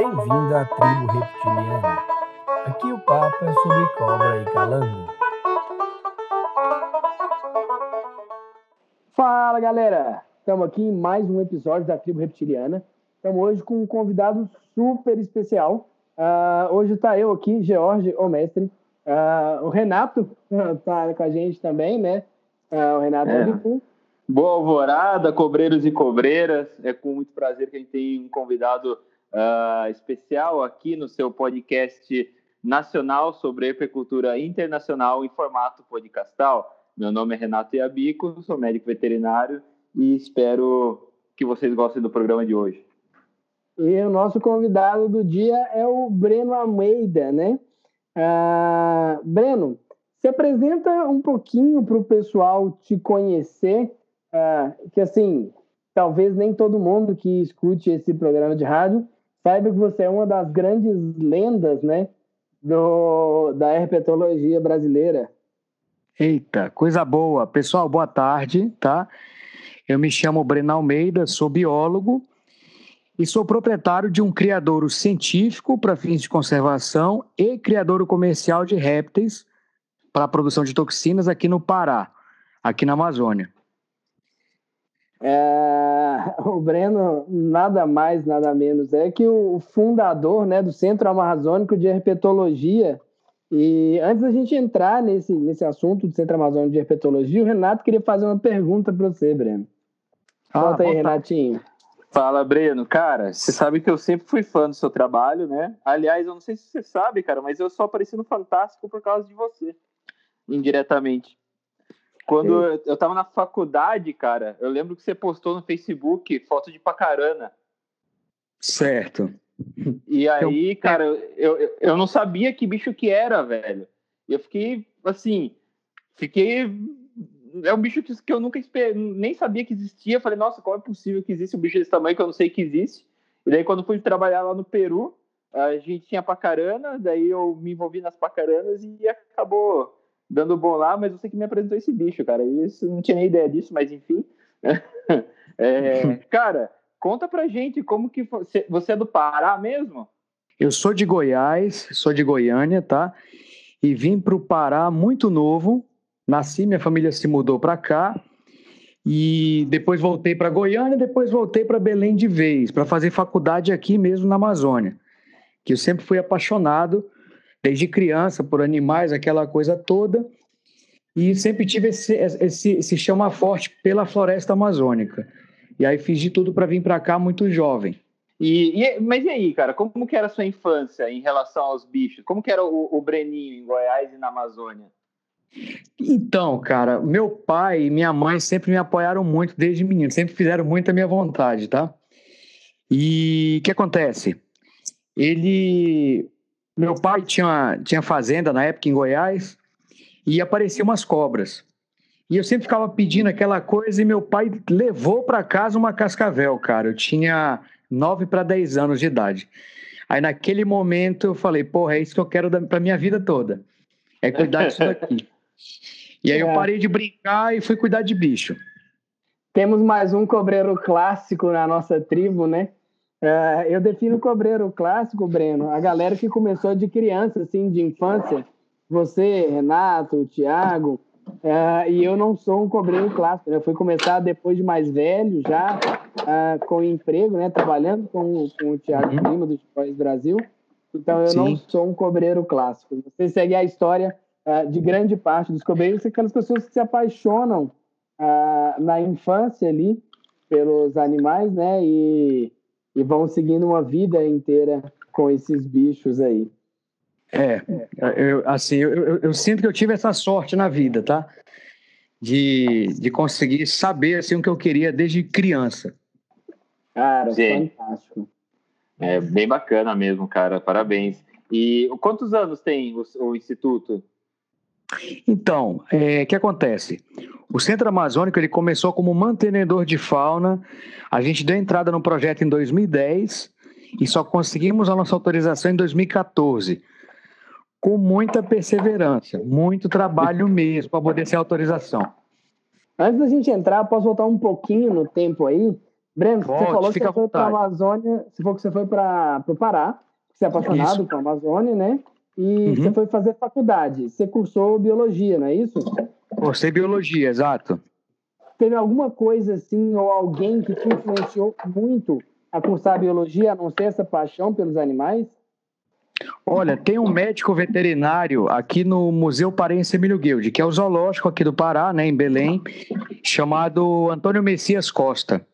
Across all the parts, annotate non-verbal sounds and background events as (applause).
Bem-vindo à tribo reptiliana. Aqui o papo é sobre cobra e calango. Fala galera! Estamos aqui em mais um episódio da Tribo Reptiliana. Estamos hoje com um convidado super especial. Uh, hoje está eu aqui, George, o mestre. Uh, o Renato está (laughs) com a gente também, né? Uh, o Renato é. Boa alvorada, cobreiros e cobreiras. É com muito prazer que a gente tem um convidado uh, especial aqui no seu podcast nacional sobre herpecultura internacional em formato podcastal. Meu nome é Renato Iabico, sou médico veterinário e espero que vocês gostem do programa de hoje. E o nosso convidado do dia é o Breno Almeida, né? Uh, Breno, se apresenta um pouquinho para o pessoal te conhecer ah, que assim, talvez nem todo mundo que escute esse programa de rádio saiba que você é uma das grandes lendas, né, do, da herpetologia brasileira. Eita, coisa boa. Pessoal, boa tarde, tá? Eu me chamo Breno Almeida, sou biólogo e sou proprietário de um criadouro científico para fins de conservação e criadouro comercial de répteis para produção de toxinas aqui no Pará, aqui na Amazônia. É, o Breno, nada mais, nada menos, é que o fundador né, do Centro Amazônico de Herpetologia. E antes da gente entrar nesse, nesse assunto do Centro Amazônico de Herpetologia, o Renato queria fazer uma pergunta para você, Breno. Conta ah, aí, Renatinho. Fala, Breno. Cara, você sabe que eu sempre fui fã do seu trabalho, né? Aliás, eu não sei se você sabe, cara, mas eu só apareci no Fantástico por causa de você, indiretamente. Quando eu, eu tava na faculdade, cara, eu lembro que você postou no Facebook foto de pacarana. Certo. E aí, cara, eu, eu, eu não sabia que bicho que era, velho. Eu fiquei, assim, fiquei. É um bicho que eu nunca nem sabia que existia. Eu falei, nossa, como é possível que existe um bicho desse tamanho que eu não sei que existe? E daí, quando fui trabalhar lá no Peru, a gente tinha pacarana, daí eu me envolvi nas pacaranas e acabou dando bom lá, mas você que me apresentou esse bicho, cara. Isso não tinha nem ideia disso, mas enfim. (laughs) é, (laughs) cara, conta pra gente como que você, você é do Pará mesmo? Eu sou de Goiás, sou de Goiânia, tá? E vim para o Pará muito novo. Nasci, minha família se mudou para cá. E depois voltei para Goiânia, depois voltei para Belém de vez, para fazer faculdade aqui mesmo na Amazônia. Que eu sempre fui apaixonado desde criança por animais, aquela coisa toda. E sempre tive esse, esse, esse chama forte pela floresta amazônica. E aí fiz de tudo para vir para cá muito jovem. E, e, mas e aí, cara, como que era a sua infância em relação aos bichos? Como que era o, o Breninho em Goiás e na Amazônia? Então, cara, meu pai e minha mãe sempre me apoiaram muito desde menino, sempre fizeram muito a minha vontade, tá? E o que acontece? Ele meu pai tinha, tinha fazenda na época em Goiás e apareciam umas cobras. E eu sempre ficava pedindo aquela coisa e meu pai levou para casa uma cascavel, cara. Eu tinha 9 para 10 anos de idade. Aí naquele momento eu falei, porra, é isso que eu quero para minha vida toda. É cuidar disso daqui. (laughs) E aí eu é. parei de brincar e fui cuidar de bicho. Temos mais um cobreiro clássico na nossa tribo, né? É, eu defino cobreiro clássico, Breno, a galera que começou de criança, assim, de infância. Você, Renato, Thiago. É, e eu não sou um cobreiro clássico. Né? Eu fui começar depois de mais velho, já é, com emprego, né? Trabalhando com, com o Thiago uhum. Lima, do Chipóis Brasil. Então eu Sim. não sou um cobreiro clássico. Você segue a história de grande parte dos cobreiros, aquelas pessoas que se apaixonam na infância ali pelos animais, né? E e vão seguindo uma vida inteira com esses bichos aí. É, eu, assim, eu, eu, eu, sinto que eu tive essa sorte na vida, tá? De, de conseguir saber assim, o que eu queria desde criança. Cara, Sim. fantástico. É bem bacana mesmo, cara. Parabéns. E quantos anos tem o, o Instituto? Então, o é, que acontece? O Centro Amazônico ele começou como mantenedor de fauna. A gente deu entrada no projeto em 2010 e só conseguimos a nossa autorização em 2014. Com muita perseverança, muito trabalho mesmo para poder ser autorização. Antes da gente entrar, posso voltar um pouquinho no tempo aí? Breno, Volte, você falou que você foi para a Amazônia, você falou que você foi para o Pará, você é apaixonado por Amazônia, né? E uhum. você foi fazer faculdade. Você cursou biologia, não é isso? Cursei biologia, exato. Teve alguma coisa assim, ou alguém que te influenciou muito a cursar biologia, a não ser essa paixão pelos animais? Olha, tem um médico veterinário aqui no Museu Parense Emílio Guilde, que é o zoológico aqui do Pará, né, em Belém, chamado Antônio Messias Costa.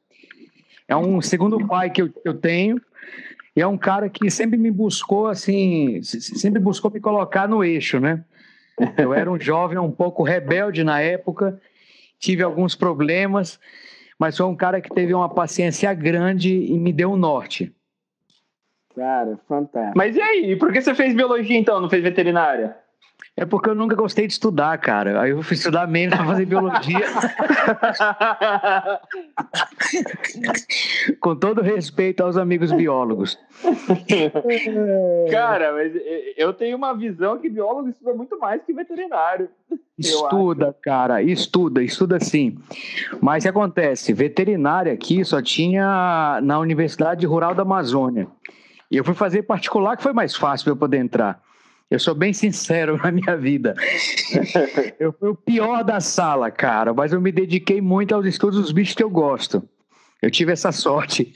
É um segundo pai que eu, eu tenho, e é um cara que sempre me buscou, assim, sempre buscou me colocar no eixo, né? Eu era um jovem um pouco rebelde na época, tive alguns problemas, mas foi um cara que teve uma paciência grande e me deu o um norte. Cara, fantástico. Mas e aí? Por que você fez biologia então, não fez veterinária? É porque eu nunca gostei de estudar, cara. Aí eu fui estudar menos para fazer biologia. (laughs) Com todo respeito aos amigos biólogos. cara, mas eu tenho uma visão que biólogo estuda muito mais que veterinário. Estuda, cara, estuda, estuda sim. Mas o que acontece? Veterinária aqui só tinha na Universidade Rural da Amazônia. E eu fui fazer particular, que foi mais fácil para eu poder entrar. Eu sou bem sincero (laughs) na minha vida. (laughs) eu fui o pior da sala, cara, mas eu me dediquei muito aos estudos dos bichos que eu gosto. Eu tive essa sorte.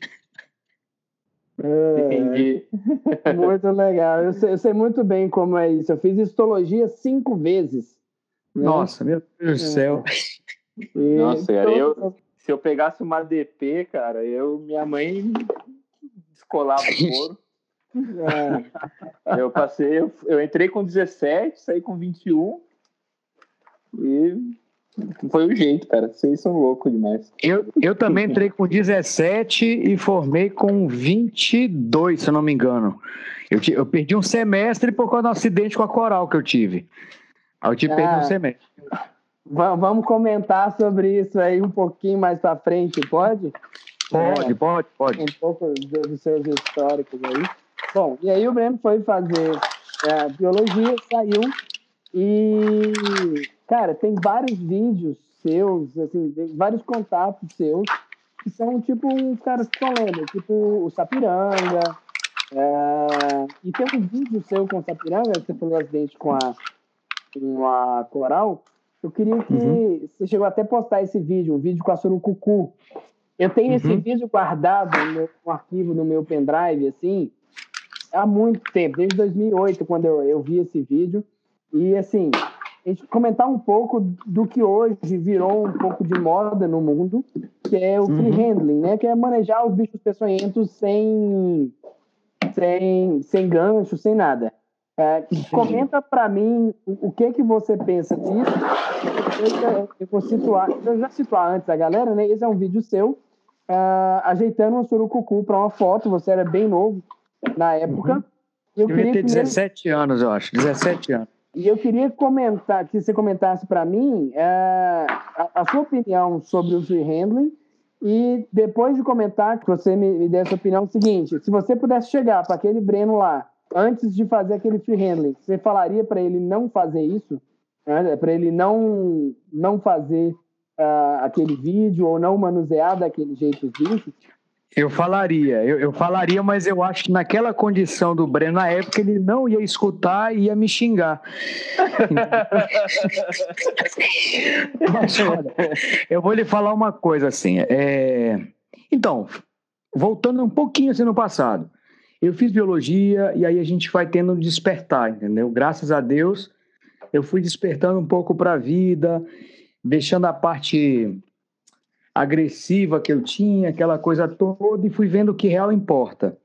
É, Entendi. (laughs) Muito legal. Eu sei, eu sei, muito bem como é isso. Eu fiz histologia cinco vezes. Né? Nossa, meu Deus do é. céu. E Nossa, cara, eu, se eu pegasse uma DP, cara, eu, minha mãe descolava o couro. É. Eu passei, eu, eu, entrei com 17, saí com 21 e foi o jeito, cara. Vocês são loucos demais. Eu, eu também entrei com 17 e formei com 22, se eu não me engano. Eu, eu perdi um semestre por causa do acidente com a coral que eu tive. Aí eu tive ah, perdi um semestre. Vamos comentar sobre isso aí um pouquinho mais para frente, pode? Pode, é, pode, pode. Um pouco dos seus históricos aí. Bom, e aí o Breno foi fazer é, biologia, saiu e, cara, tem vários vídeos seus, assim, vários contatos seus que são tipo uns caras que estão lendo, tipo o Sapiranga. É, e tem um vídeo seu com o Sapiranga, que você falou acidente com a, com a Coral. Eu queria que uhum. você chegou até a postar esse vídeo, um vídeo com a Surucucu. Eu tenho uhum. esse vídeo guardado no, no arquivo no meu pendrive, assim, há muito tempo, desde 2008, quando eu, eu vi esse vídeo. E, assim, a gente comentar um pouco do que hoje virou um pouco de moda no mundo, que é o free uhum. handling, né? Que é manejar os bichos peçonhentos sem, sem, sem gancho, sem nada. É, comenta para mim o, o, que que você pensa disso. Eu, eu, vou situar, eu já situar antes a galera, né? Esse é um vídeo seu uh, ajeitando um surucucu para uma foto. Você era bem novo na época. Uhum. Eu, queria ter 17 anos, eu acho, 17 anos. E eu queria comentar, que você comentasse para mim é, a, a, sua opinião sobre o free handling e depois de comentar, que você me, me desse a opinião seguinte, se você pudesse chegar para aquele Breno lá, antes de fazer aquele free handling, você falaria para ele não fazer isso? Né? Para ele não, não fazer uh, aquele vídeo ou não manusear daquele jeito os bichos? Eu falaria, eu, eu, falaria, mas eu acho que naquela condição do Breno, na época, ele não ia escutar e ia me xingar. (laughs) (laughs) mas, olha, eu vou lhe falar uma coisa assim. É... Então, voltando um pouquinho assim no passado, eu fiz biologia e aí a gente vai tendo um despertar, entendeu? Graças a Deus, eu fui despertando um pouco para a vida, deixando a parte agressiva que eu tinha, aquela coisa toda, e fui vendo o que real importa.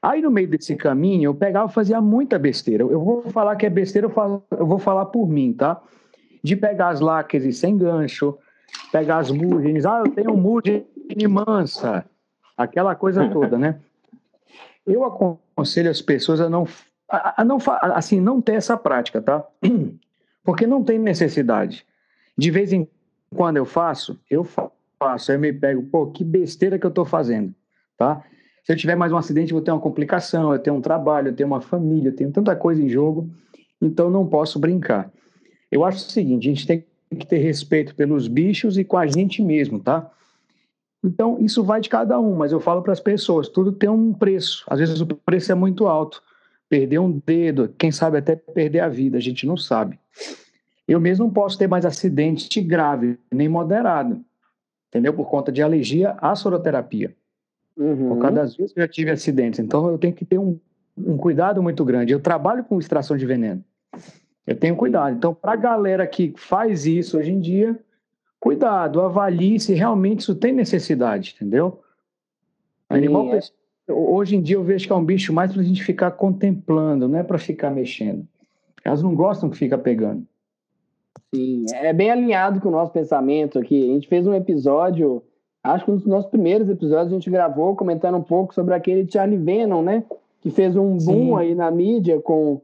Aí no meio desse caminho, eu pegava e fazia muita besteira. Eu vou falar que é besteira, eu, falo, eu vou falar por mim, tá? De pegar as lacres sem gancho, pegar as mugens, ah, eu tenho um mugem mansa, aquela coisa (laughs) toda, né? Eu aconselho as pessoas a não, a, a não, assim, não ter essa prática, tá? (clears throat) Porque não tem necessidade. De vez em quando eu faço, eu faço faço, aí eu me pego, pô, que besteira que eu estou fazendo, tá? Se eu tiver mais um acidente, eu vou ter uma complicação, eu tenho um trabalho, eu tenho uma família, eu tenho tanta coisa em jogo, então não posso brincar. Eu acho o seguinte, a gente tem que ter respeito pelos bichos e com a gente mesmo, tá? Então, isso vai de cada um, mas eu falo para as pessoas: tudo tem um preço. Às vezes o preço é muito alto. Perder um dedo, quem sabe até perder a vida, a gente não sabe. Eu mesmo não posso ter mais acidente grave, nem moderado, entendeu? Por conta de alergia à soroterapia. Uhum. Por causa das vezes que eu já tive acidentes. Então, eu tenho que ter um, um cuidado muito grande. Eu trabalho com extração de veneno. Eu tenho cuidado. Então, para a galera que faz isso hoje em dia, cuidado, avalie se realmente isso tem necessidade, entendeu? Animal, é. hoje em dia eu vejo que é um bicho mais para a gente ficar contemplando, não é para ficar mexendo. Elas não gostam que fica pegando. Sim, é bem alinhado com o nosso pensamento aqui. A gente fez um episódio, acho que um dos nossos primeiros episódios a gente gravou comentando um pouco sobre aquele Charlie Venom, né? Que fez um boom Sim. aí na mídia com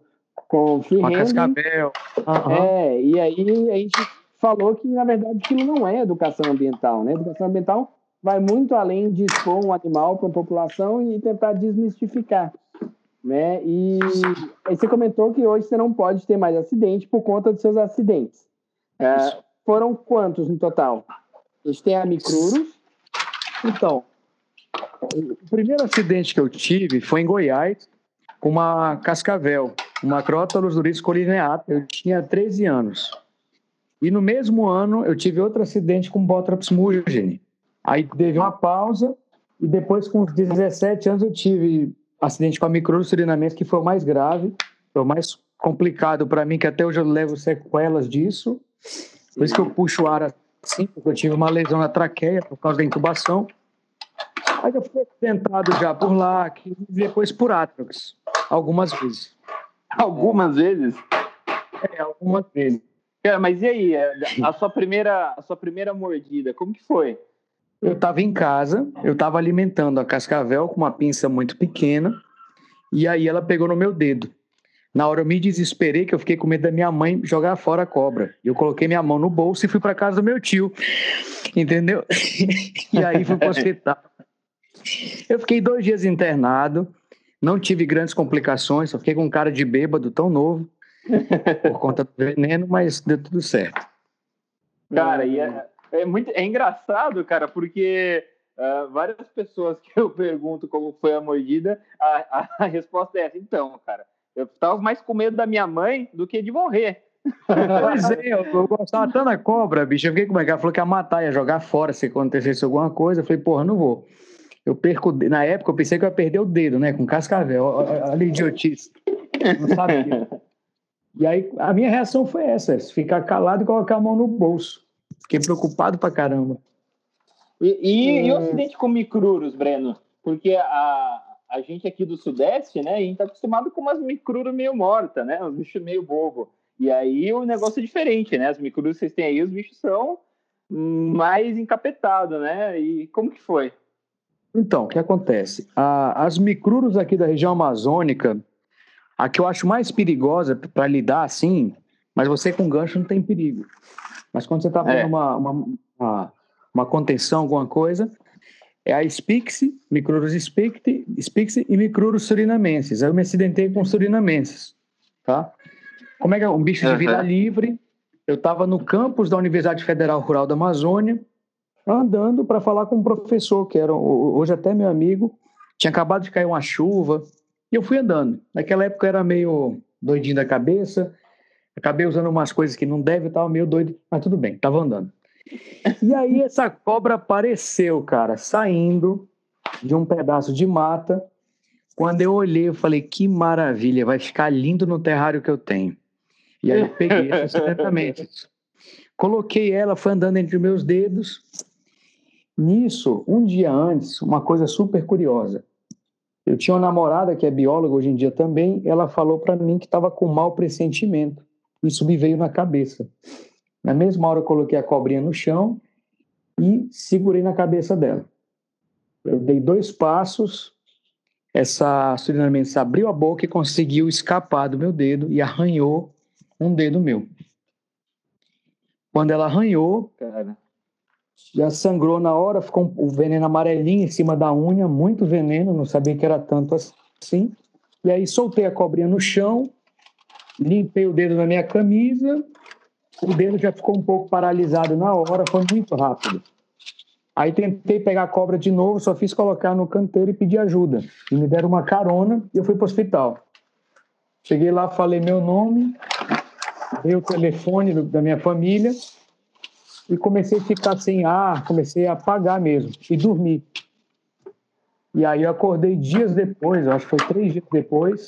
com Free Hand. Cascavel. Uhum. É, e aí a gente falou que, na verdade, aquilo não é educação ambiental, né? Educação ambiental vai muito além de expor um animal para a população e tentar desmistificar, né? E aí você comentou que hoje você não pode ter mais acidente por conta dos seus acidentes. É, foram quantos no total? A gente tem a Micrurus. Então, o primeiro acidente que eu tive foi em Goiás, com uma cascavel uma Crotalus duris colineata. Eu tinha 13 anos. E no mesmo ano eu tive outro acidente com Botraps murgene. Aí teve uma pausa e depois com 17 anos eu tive acidente com a microsurinamento que foi o mais grave, foi o mais complicado para mim, que até hoje eu levo sequelas disso. Por isso que eu puxo o ar assim, porque eu tive uma lesão na traqueia por causa da intubação. Aí eu fui tentado já por lá, e depois por Atrox, algumas vezes. Algumas vezes? É, algumas vezes. É, mas e aí, a sua primeira, a sua primeira mordida, como que foi? Eu estava em casa, eu estava alimentando a cascavel com uma pinça muito pequena, e aí ela pegou no meu dedo. Na hora eu me desesperei, que eu fiquei com medo da minha mãe jogar fora a cobra. Eu coloquei minha mão no bolso e fui para casa do meu tio, entendeu? (laughs) e aí fui para o hospital. Eu fiquei dois dias internado, não tive grandes complicações, só fiquei com um cara de bêbado tão novo por conta do veneno, mas deu tudo certo. Cara, e é, é muito é engraçado, cara, porque uh, várias pessoas que eu pergunto como foi a mordida, a, a, a resposta é essa. Então, cara, eu tava mais com medo da minha mãe do que de morrer. Pois é, eu, eu gostava tanto da cobra, bicho. Eu fiquei como é que ela falou que ia matar, ia jogar fora se acontecesse alguma coisa. Eu falei, porra, não vou eu perco. Na época eu pensei que eu ia perder o dedo, né? Com cascavel. Olha idiotice. Não sabia. (laughs) e aí a minha reação foi essa: ficar calado e colocar a mão no bolso. Fiquei preocupado pra caramba. E, e, e o acidente com micruros, Breno? Porque a, a gente aqui do Sudeste, né? A gente tá acostumado com umas micruros meio mortas, né? Uns bichos meio bobo. E aí o negócio é diferente, né? As micruros que vocês têm aí, os bichos são mais encapetados, né? E como que foi? Então, o que acontece? A, as micruros aqui da região amazônica, a que eu acho mais perigosa para lidar assim, mas você com gancho não tem perigo. Mas quando você está fazendo é. uma, uma, uma, uma, contenção, alguma coisa, é a Spixi, Micrurus Spixi, Spixi e Micrurus surinamenses. Aí eu me acidentei com surinamenses, tá? Como é que é? Um bicho de vida livre. Eu estava no campus da Universidade Federal Rural da Amazônia, andando para falar com um professor, que era hoje até meu amigo. Tinha acabado de cair uma chuva, e eu fui andando. Naquela época eu era meio doidinho da cabeça, acabei usando umas coisas que não deve, estava meio doido, mas tudo bem, estava andando. E aí (laughs) essa cobra apareceu, cara, saindo de um pedaço de mata. Quando eu olhei, eu falei, que maravilha, vai ficar lindo no terrário que eu tenho. E aí eu peguei exatamente. (laughs) Coloquei ela, foi andando entre meus dedos, Nisso, um dia antes, uma coisa super curiosa. Eu tinha uma namorada que é bióloga hoje em dia também, ela falou para mim que estava com mau pressentimento. Isso me veio na cabeça. Na mesma hora eu coloquei a cobrinha no chão e segurei na cabeça dela. Eu dei dois passos, essa surinamense abriu a boca e conseguiu escapar do meu dedo e arranhou um dedo meu. Quando ela arranhou, Cara já sangrou na hora, ficou o veneno amarelinho em cima da unha, muito veneno, não sabia que era tanto assim. E aí soltei a cobrinha no chão, limpei o dedo na minha camisa, o dedo já ficou um pouco paralisado na hora, foi muito rápido. Aí tentei pegar a cobra de novo, só fiz colocar no canteiro e pedir ajuda. E me deram uma carona e eu fui para o hospital. Cheguei lá, falei meu nome, dei o telefone do, da minha família e comecei a ficar sem ar, comecei a apagar mesmo e dormir. E aí eu acordei dias depois, acho que foi três dias depois,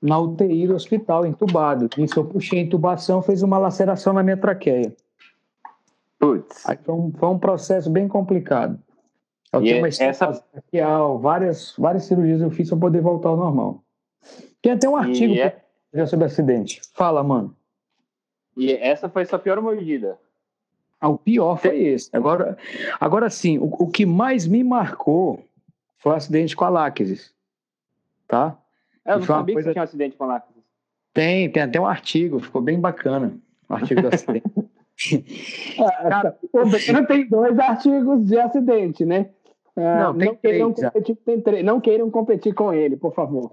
na UTI do hospital, entubado. Nisso eu puxei a intubação, fez uma laceração na minha traqueia. Putz. Aí foi um, foi um processo bem complicado. Eu e tenho uma essa... várias, várias cirurgias eu fiz para poder voltar ao normal. Tem até um artigo é... sobre acidente. Fala, mano. E essa foi sua pior mordida? Ah, o pior foi esse. Agora, agora sim, o, o que mais me marcou foi o acidente com a Láquesis. Tá? É, eu não sabia coisa... que tinha um acidente com a Láquesis. Tem, tem até um artigo, ficou bem bacana. (laughs) O artigo do acidente. Cara, o Breno tem dois artigos de acidente, né? Ah, não, não, queiram competir, tem não queiram competir com ele, por favor.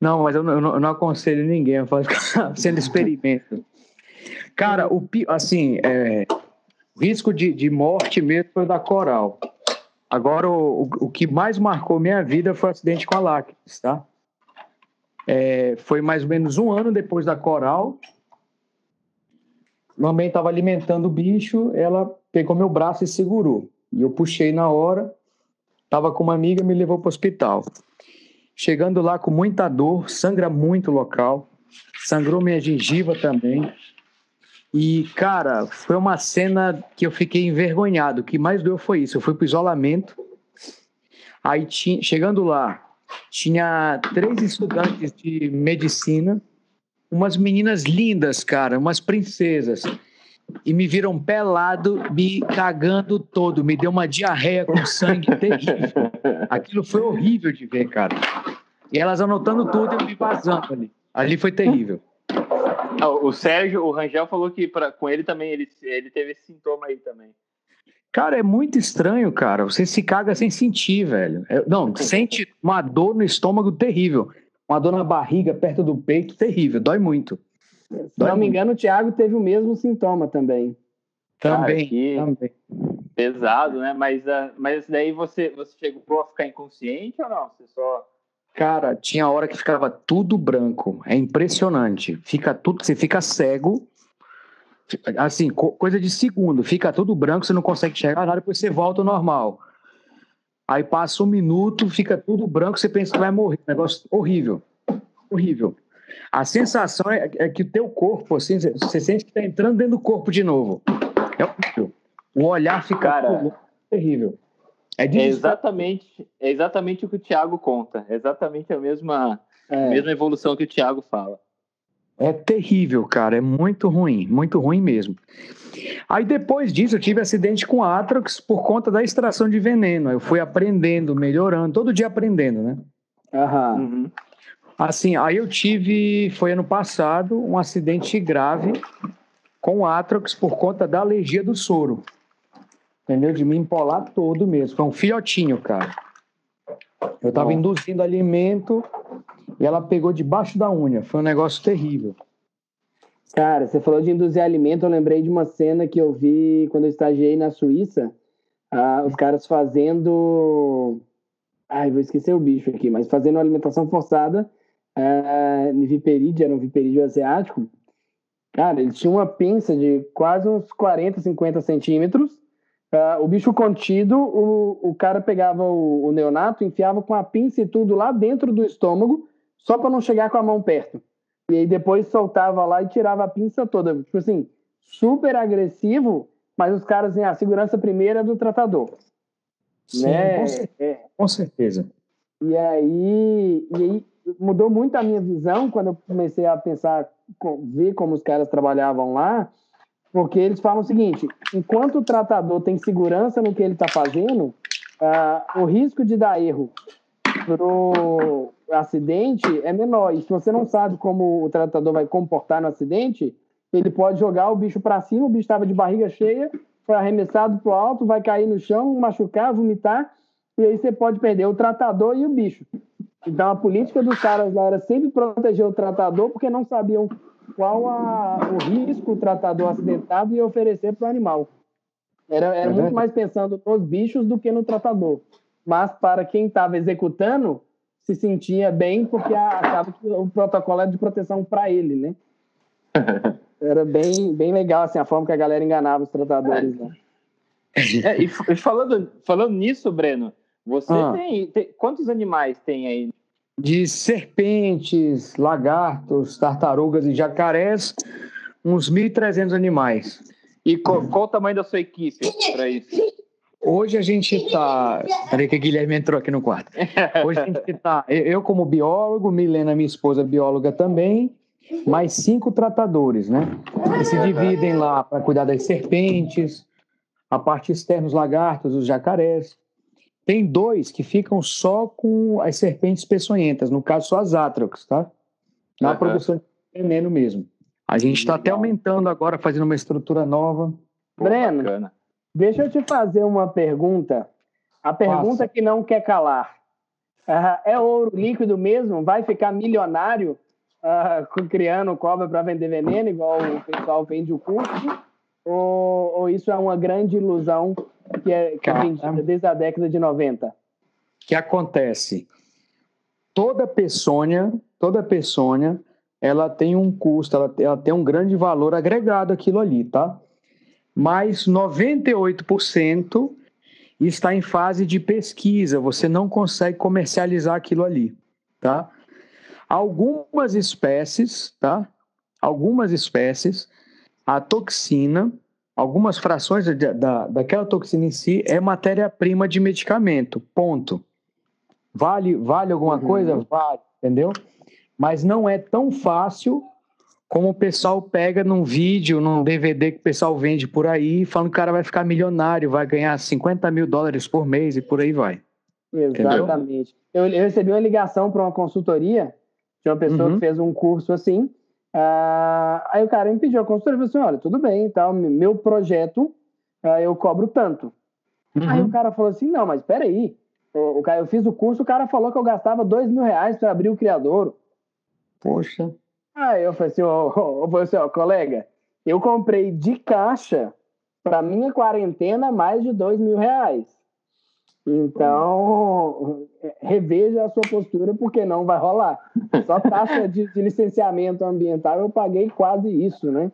Não, mas eu não, eu não aconselho ninguém a fazer sendo (laughs) experimento. Cara, o assim, é, o risco de, de morte mesmo foi da Coral. Agora, o, o, o que mais marcou minha vida foi o acidente com a Lactis, tá? É, foi mais ou menos um ano depois da Coral. Mamãe estava alimentando o bicho, ela pegou meu braço e segurou. E eu puxei na hora, estava com uma amiga, me levou para o hospital. Chegando lá com muita dor, sangra muito o local, sangrou minha gengiva também. E, cara, foi uma cena que eu fiquei envergonhado. O que mais doeu foi isso. Eu fui para isolamento. Aí, chegando lá, tinha três estudantes de medicina, umas meninas lindas, cara, umas princesas. E me viram pelado, me cagando todo. Me deu uma diarreia com sangue terrível. Aquilo foi horrível de ver, cara. E elas anotando tudo e me vazando ali. Ali foi terrível. Ah, o Sérgio, o Rangel falou que pra, com ele também, ele, ele teve esse sintoma aí também. Cara, é muito estranho, cara. Você se caga sem sentir, velho. É, não, sente uma dor no estômago terrível. Uma dor na barriga, perto do peito, terrível. Dói muito. Se Dói não me engano, o Thiago teve o mesmo sintoma também. Também, Cara, também. Pesado, né? Mas, uh, mas daí você, você chegou a ficar inconsciente ou não? Você só. Cara, tinha hora que ficava tudo branco. É impressionante. Fica tudo, você fica cego. Assim, coisa de segundo. Fica tudo branco, você não consegue enxergar nada, depois você volta ao normal. Aí passa um minuto, fica tudo branco, você pensa que vai morrer. Negócio horrível. Horrível. A sensação é, é que o teu corpo, assim, você sente que está entrando dentro do corpo de novo. É horrível. O olhar fica Cara, terrível. É, é, exatamente, é exatamente o que o Thiago conta. É exatamente a mesma, é. mesma evolução que o Thiago fala. É terrível, cara. É muito ruim, muito ruim mesmo. Aí depois disso eu tive acidente com Atrox por conta da extração de veneno. Eu fui aprendendo, melhorando, todo dia aprendendo, né? Uhum. Assim, aí eu tive, foi ano passado, um acidente grave com Atrox por conta da alergia do soro. Entendeu? De me empolar todo mesmo. Foi um filhotinho, cara. Eu tava induzindo alimento e ela pegou debaixo da unha. Foi um negócio terrível. Cara, você falou de induzir alimento, eu lembrei de uma cena que eu vi quando eu estagiei na Suíça. Ah, os caras fazendo. Ai, vou esquecer o bicho aqui, mas fazendo alimentação forçada ah, viperídeo, era um viperídeo asiático. Cara, eles tinham uma pinça de quase uns 40, 50 centímetros Uh, o bicho contido, o, o cara pegava o, o, neonato, enfiava com a pinça e tudo lá dentro do estômago, só para não chegar com a mão perto. E aí depois soltava lá e tirava a pinça toda. Tipo assim, super agressivo, mas os caras, assim, a segurança primeira é do tratador. Sim, né? com, certeza. É. com certeza. E aí, e aí mudou muito a minha visão quando eu comecei a pensar, ver como os caras trabalhavam lá porque eles falam o seguinte: enquanto o tratador tem segurança no que ele está fazendo, uh, o risco de dar erro pro acidente é menor. E se você não sabe como o tratador vai comportar no acidente, ele pode jogar o bicho para cima, o bicho estava de barriga cheia, foi arremessado para o alto, vai cair no chão, machucar, vomitar, e aí você pode perder o tratador e o bicho. Então a política dos caras lá era sempre proteger o tratador, porque não sabiam qual a, o risco o tratador acidentado ia oferecer para o animal. Era, era é muito mais pensando nos bichos do que no tratador. Mas para quem estava executando, se sentia bem porque acaba que o protocolo é de proteção para ele, né? (laughs) Era bem, bem legal assim, a forma que a galera enganava os tratadores. Né? É, e falando, falando nisso, Breno, você ah. tem, tem, Quantos animais tem aí? De serpentes, lagartos, tartarugas e jacarés, uns 1.300 animais. E qual, qual o tamanho da sua equipe para isso? Hoje a gente está. Peraí, que o Guilherme entrou aqui no quarto. Hoje a gente está. Eu, como biólogo, Milena, minha esposa, bióloga também, mais cinco tratadores, né? Que se dividem lá para cuidar das serpentes, a parte externa, os lagartos, os jacarés. Tem dois que ficam só com as serpentes peçonhentas, no caso só as átrocas, tá? Na uhum. produção de veneno mesmo. A gente está até aumentando agora, fazendo uma estrutura nova. Breno, bacana. Deixa eu te fazer uma pergunta. A pergunta que não quer calar. Uh, é ouro líquido mesmo? Vai ficar milionário uh, criando cobra para vender veneno, igual o pessoal vende o curso? Ou, ou isso é uma grande ilusão que é, que é vendida desde a década de 90? O que acontece? Toda peçonha, toda peçonha, ela tem um custo, ela, ela tem um grande valor agregado aquilo ali, tá? Mas 98% está em fase de pesquisa, você não consegue comercializar aquilo ali, tá? Algumas espécies, tá? Algumas espécies, a toxina, algumas frações da, da, daquela toxina em si é matéria-prima de medicamento, ponto. Vale, vale alguma uhum. coisa? Vale, entendeu? Mas não é tão fácil como o pessoal pega num vídeo, num DVD que o pessoal vende por aí, falando que o cara vai ficar milionário, vai ganhar 50 mil dólares por mês e por aí vai. Exatamente. Eu, eu, recebi uma ligação para uma consultoria de uma pessoa uhum. que fez um curso assim. Uh, aí o cara me pediu a consultoria e falou assim: olha, tudo bem, tal, meu projeto uh, eu cobro tanto. Uhum. Aí o cara falou assim: não, mas peraí. O, o, eu fiz o curso, o cara falou que eu gastava dois mil reais para abrir o criador. Poxa. Aí eu falei assim, ó, oh, oh, assim, ó, colega, eu comprei de caixa para minha quarentena mais de dois mil reais. Então, reveja a sua postura, porque não vai rolar. Só taxa de, de licenciamento ambiental eu paguei quase isso, né?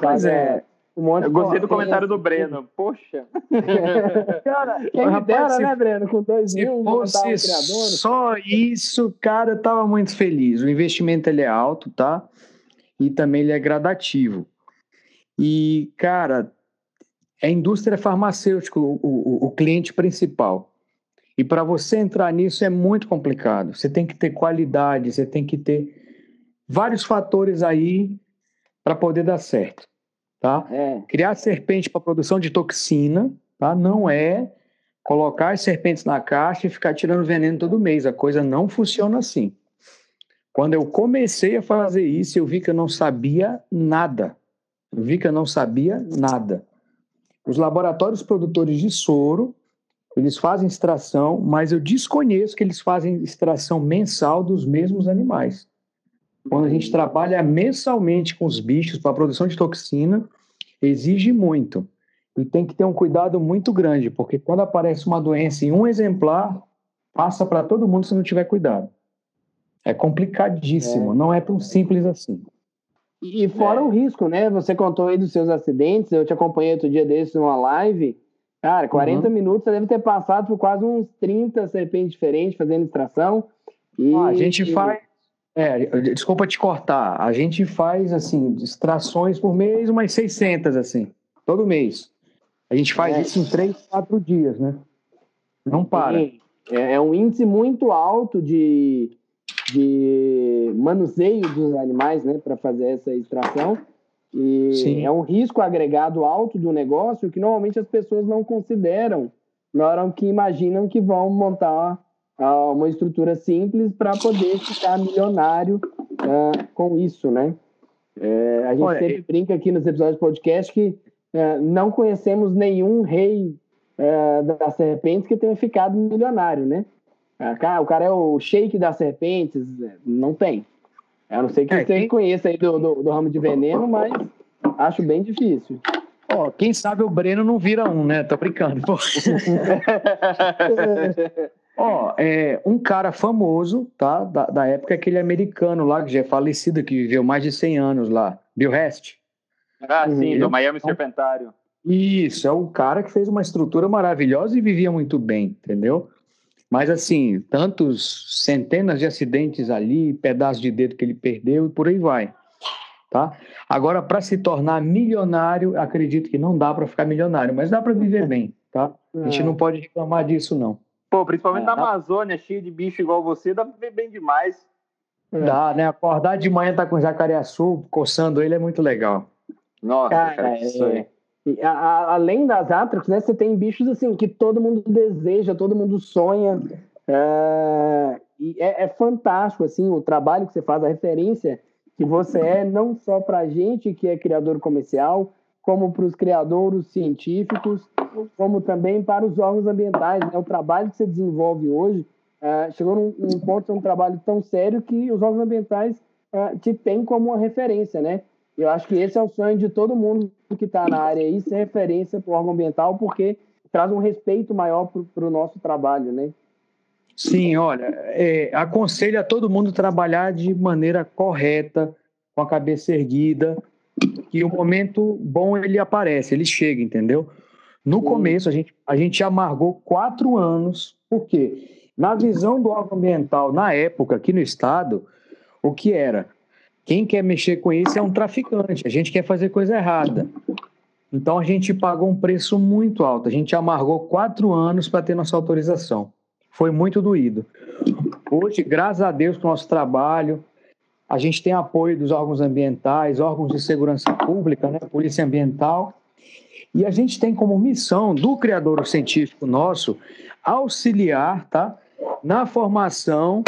Pois é. Um monte eu gostei do comentário do Breno. Poxa! (laughs) cara, quem me dera, se, né, Breno? Com dois mil, fosse um só isso, cara, eu tava muito feliz. O investimento ele é alto, tá? E também ele é gradativo. E, cara, é a indústria farmacêutica o, o, o cliente principal. E para você entrar nisso é muito complicado. Você tem que ter qualidade, você tem que ter vários fatores aí para poder dar certo tá? É. Criar serpente para produção de toxina, tá? Não é colocar as serpentes na caixa e ficar tirando veneno todo mês. A coisa não funciona assim. Quando eu comecei a fazer isso, eu vi que eu não sabia nada. Eu vi que eu não sabia nada. Os laboratórios produtores de soro, eles fazem extração, mas eu desconheço que eles fazem extração mensal dos mesmos animais. Quando a gente trabalha mensalmente com os bichos para a produção de toxina, exige muito. E tem que ter um cuidado muito grande, porque quando aparece uma doença em um exemplar, passa para todo mundo se não tiver cuidado. É complicadíssimo, é. não é tão simples assim. E fora é. o risco, né? Você contou aí dos seus acidentes, eu te acompanhei outro dia desses numa live. Cara, 40 uhum. minutos você deve ter passado por quase uns 30 serpentes diferentes fazendo extração. E... Ah, a gente faz é, desculpa te cortar. A gente faz, assim, extrações por mês, umas 600, assim, todo mês. A gente faz é. isso em três, quatro dias, né? Não para. É, é um índice muito alto de, de manuseio dos animais, né, para fazer essa extração. E Sim. é um risco agregado alto do negócio que normalmente as pessoas não consideram na hora que imaginam que vão montar uma estrutura simples para poder ficar milionário uh, com isso, né? É, a gente Olha, sempre brinca aqui nos episódios do podcast que uh, não conhecemos nenhum rei uh, das serpentes que tenha ficado milionário, né? o cara é o shake das serpentes, não tem. A não sei que é, você quem... conheça aí do, do, do ramo de veneno, mas acho bem difícil. Ó, quem sabe o Breno não vira um, né? Tô brincando. (laughs) (laughs) Ó, é, um cara famoso, tá? Da, da época, aquele americano lá, que já é falecido, que viveu mais de 100 anos lá, Bill Hest. Ah, sim, uhum. do Miami Serpentário. Isso, é o cara que fez uma estrutura maravilhosa e vivia muito bem, entendeu? Mas assim, tantos centenas de acidentes ali, pedaços de dedo que ele perdeu e por aí vai, tá? Agora, para se tornar milionário, acredito que não dá para ficar milionário, mas dá para viver (laughs) bem, tá? A gente é. não pode reclamar disso, não. Pô, principalmente é, na Amazônia, cheio de bicho igual você, dá pra viver bem demais. Dá, né? Acordar de manhã, tá com jacareaçu, coçando ele é muito legal. Nossa, cara, cara isso aí. É a, a, além das Atrox, né, você tem bichos assim que todo mundo deseja, todo mundo sonha. É, e é, é, fantástico assim o trabalho que você faz, a referência que você é não só para a gente que é criador comercial, como para os criadores científicos, como também para os órgãos ambientais. Né? O trabalho que você desenvolve hoje é, chegou num, num ponto de um trabalho tão sério que os órgãos ambientais é, te têm como uma referência, né? Eu acho que esse é o sonho de todo mundo que está na área aí, ser referência para o órgão ambiental, porque traz um respeito maior para o nosso trabalho, né? Sim, olha, é, aconselho a todo mundo trabalhar de maneira correta, com a cabeça erguida, que o momento bom ele aparece, ele chega, entendeu? No Sim. começo, a gente, a gente amargou quatro anos, por quê? Na visão do órgão ambiental, na época, aqui no estado, o que era? Quem quer mexer com isso é um traficante, a gente quer fazer coisa errada. Então a gente pagou um preço muito alto, a gente amargou quatro anos para ter nossa autorização. Foi muito doído. Hoje, graças a Deus, com o nosso trabalho, a gente tem apoio dos órgãos ambientais, órgãos de segurança pública, né, Polícia Ambiental, e a gente tem como missão do criador científico nosso auxiliar tá, na formação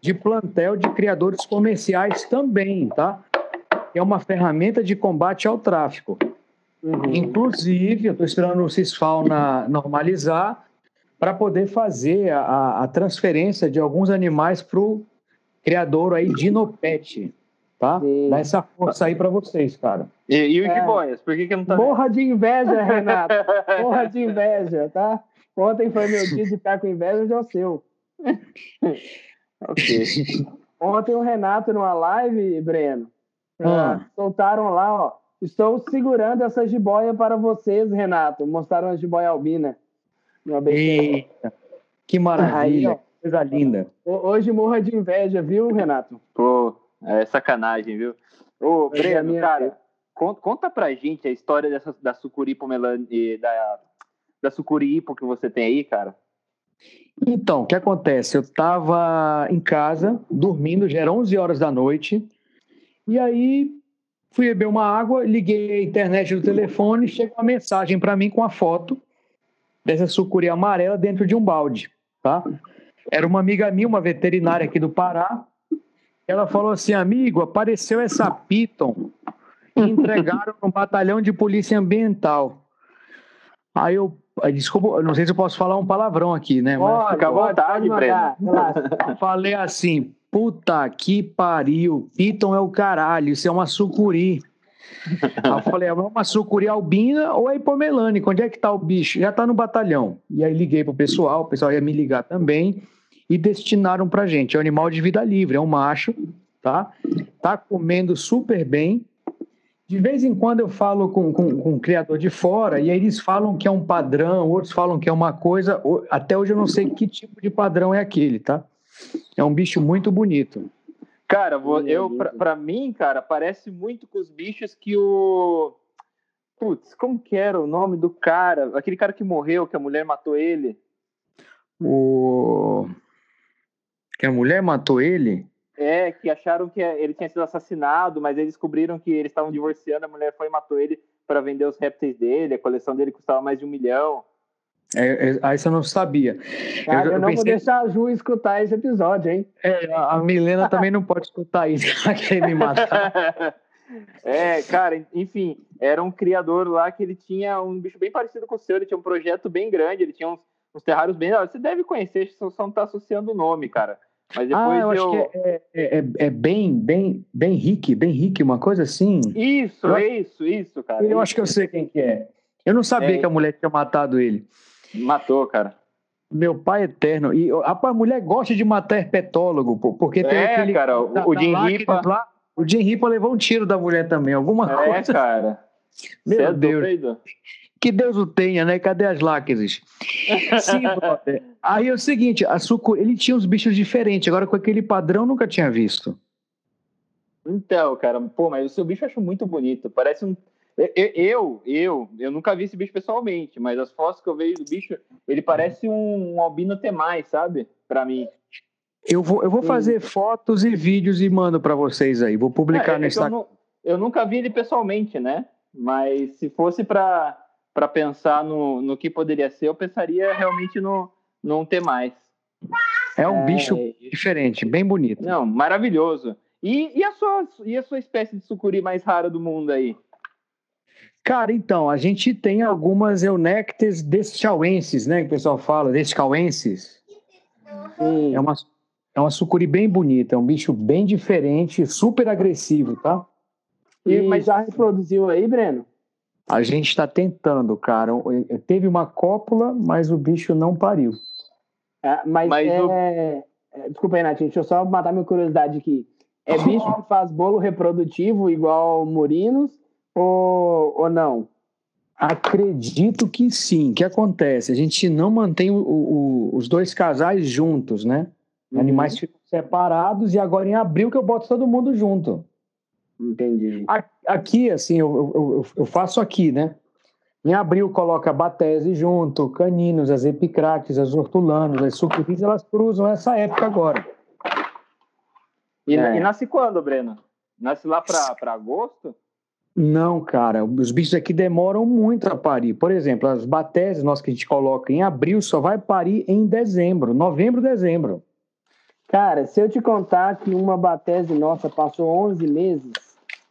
de plantel de criadores comerciais também, tá? É uma ferramenta de combate ao tráfico. Uhum. Inclusive, eu estou esperando o Cisfauna normalizar para poder fazer a, a, transferência de alguns animais para o criador aí Dinopet, tá? Sim. Dá essa força aí para vocês, cara. E, e o é. Por que, que não tá... Morra de inveja, (laughs) Renato. Morra de inveja, tá? Ontem foi meu dia de ficar com inveja, hoje é o seu. (laughs) Ok. Ontem o Renato numa live, Breno, ah. soltaram lá, ó. Estou segurando essa jiboia para vocês, Renato. Mostraram a jiboia albina. Eita, que maravilha. Aí, Coisa linda. Hoje morra de inveja, viu, Renato? Pô, é sacanagem, viu? Ô, é Breno, minha... cara, conta, conta pra gente a história dessa, da sucuri pomelane, da, da sucuri hipo que você tem aí, cara. Então, o que acontece? Eu estava em casa, dormindo, já era 11 horas da noite, e aí fui beber uma água, liguei a internet do telefone, chegou uma mensagem para mim com a foto dessa sucuri amarela dentro de um balde, tá? Era uma amiga minha, uma veterinária aqui do Pará, ela falou assim, amigo, apareceu essa piton e (laughs) entregaram no batalhão de polícia ambiental. Aí eu, desculpa, não sei se eu posso falar um palavrão aqui, né? Mas fica à vontade, Breno. Falei assim, puta que pariu, Piton é o caralho, isso é uma sucuri. Aí eu falei, é uma sucuri albina ou é hipomelânica? Onde é que tá o bicho? Já tá no batalhão. E aí liguei pro pessoal, o pessoal ia me ligar também e destinaram pra gente. É um animal de vida livre, é um macho, tá? Tá comendo super bem, de vez em quando eu falo com, com, com um criador de fora e aí eles falam que é um padrão, outros falam que é uma coisa. Até hoje eu não sei que tipo de padrão é aquele, tá? É um bicho muito bonito. Cara, eu para mim, cara, parece muito com os bichos que o Putz, como que era o nome do cara? Aquele cara que morreu, que a mulher matou ele. O que a mulher matou ele? É, que acharam que ele tinha sido assassinado, mas eles descobriram que eles estavam divorciando, a mulher foi e matou ele para vender os répteis dele, a coleção dele custava mais de um milhão. É, é, aí você não sabia. Cara, eu, eu, não pensei... vou deixar a Ju escutar esse episódio, hein? É, a Milena também não pode escutar isso, (laughs) quer me matar. (laughs) é, cara, enfim, era um criador lá que ele tinha um bicho bem parecido com o seu, ele tinha um projeto bem grande, ele tinha uns, uns terrários bem. Você deve conhecer, só não tá associando o nome, cara. Mas depois ah, eu, acho eu... que é, é, é, é bem, bem, bem rique, bem rique, uma coisa assim. Isso, Eu- isso, isso, cara. Eu Isso. acho que eu sei quem que é. Eu não sabia É. que a mulher tinha matado ele. Matou, cara. Meu pai eterno. E rapaz, a mulher gosta de matar herpetólogo, pô, porque tem É, aquele. cara, o- da- o Jim Ripa- lá, o Jim Ripa levou um tiro da mulher também, alguma É, coisa. cara. Meu Cê é Deus. Que Deus o tenha, né? Cadê as lácteos? Sim, (laughs) brother. Aí é o seguinte, a sucuri, ele tinha uns bichos diferentes, agora com aquele padrão eu nunca tinha visto. Então, cara, pô, mas o seu bicho eu acho muito bonito. Parece um. Eu, eu, eu, eu nunca vi esse bicho pessoalmente, mas as fotos que eu vejo do bicho, ele parece um, um albino temais, sabe? Pra mim. Eu vou, eu vou Sim. fazer fotos e vídeos e mando pra vocês aí. Vou publicar É, no é eu, Instagram. nu- eu nunca vi ele pessoalmente, né? Mas se fosse pra, pra pensar no, no que poderia ser, eu pensaria realmente no, num temais. É um É, bicho diferente, bem bonito. Não, maravilhoso. E, e, a sua, e a sua espécie de sucuri mais rara do mundo aí? Cara, então, a gente tem algumas eunectes deschauenses, né? Que o pessoal fala, deschauenses. É uma, é uma sucuri bem bonita, é um bicho bem diferente, super agressivo, tá? E, E- mas já reproduziu aí, Breno? A gente está tentando, cara. Teve uma cópula, mas o bicho não pariu. É, mas Mas é, o- é, Desculpa aí, Natinho, deixa eu só matar minha curiosidade aqui. É bicho que (laughs) faz bolo reprodutivo igual murinos ou, ou não? Acredito que sim. O que acontece? A gente não mantém o- o- os dois casais juntos, né? Uhum. Animais ficam separados e agora em abril que eu boto todo mundo junto. Entendi. Aqui, assim, eu, eu- eu- faço aqui, né? Em abril coloca batese junto, caninos, as epicrates, as hortulanos, as sucuris, elas cruzam essa época agora. E, É. e nasce quando, Breno? Nasce lá pra, pra agosto? Não, cara, os bichos aqui demoram muito a parir. Por exemplo, as bateses nossas que a gente coloca em abril só vai parir em dezembro, novembro, dezembro. Cara, se eu te contar que uma batese nossa passou 11 meses,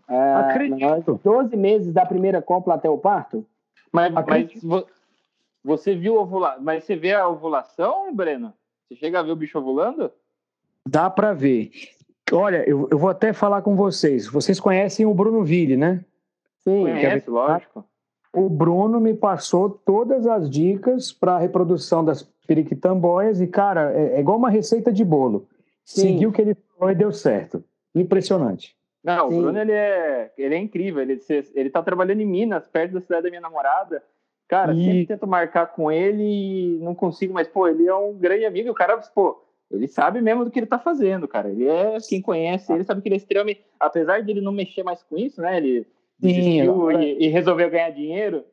é, Acredito. 12 meses da primeira cópula até o parto, Mas, mas Acredito. você viu ovula... Mas você vê a ovulação, Breno? Você chega a ver o bicho ovulando? Dá pra ver. Olha, eu, eu vou até falar com vocês. Vocês conhecem o Bruno Ville, né? sim, Conhece, lógico. O Bruno me passou todas as dicas para a reprodução das periquitambóias e, cara, é, é igual uma receita de bolo. Sim. Seguiu o que ele falou e deu certo. Impressionante. Não, Sim. o Bruno, ele é, ele é incrível. Ele, ele tá trabalhando em Minas, perto da cidade da minha namorada. Cara, E- sempre tento marcar com ele e não consigo, mas, pô, ele é um grande amigo. O cara, pô, ele sabe mesmo do que ele tá fazendo, cara. Ele é, quem conhece, ele sabe que ele é extremamente... Apesar de ele não mexer mais com isso, né? Ele desistiu e, e resolveu ganhar dinheiro.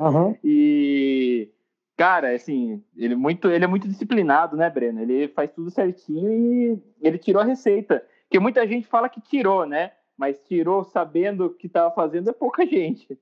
Aham. (laughs) E, cara, assim, ele, muito, ele é muito disciplinado, né, Breno? Ele faz tudo certinho e ele tirou a receita. Porque muita gente fala que tirou, né? Mas tirou sabendo o que estava fazendo é pouca gente.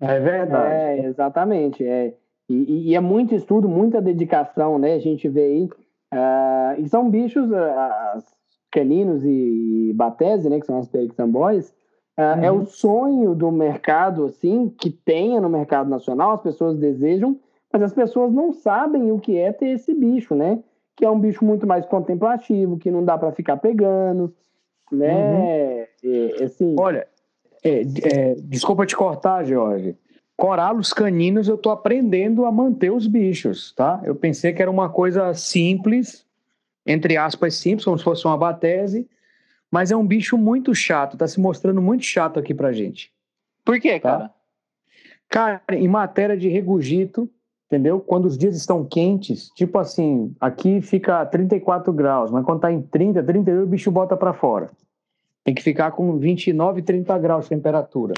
É verdade. É, exatamente. É. E, e é muito estudo, muita dedicação, né? A gente vê aí. ah, e são bichos, ah, as caninos e batese, né? Que são as periquitambóias. ah, É Uhum. o sonho do mercado, assim, que tenha no mercado nacional, as pessoas desejam, mas as pessoas não sabem o que é ter esse bicho, né? Que é um bicho muito mais contemplativo, que não dá para ficar pegando, né? É, assim, Olha, é, é, desculpa te cortar, Jorge. Coralos caninos eu tô aprendendo a manter os bichos, tá? Eu pensei que era uma coisa simples, entre aspas simples, como se fosse uma batese, mas é um bicho muito chato, tá se mostrando muito chato aqui pra gente. Por quê, Tá. cara? Cara, em matéria de regurgito, entendeu? Quando os dias estão quentes, tipo assim, aqui fica 34 graus, mas quando tá em 30, 32, o bicho bota para fora. Tem que ficar com 29, 30 graus de temperatura,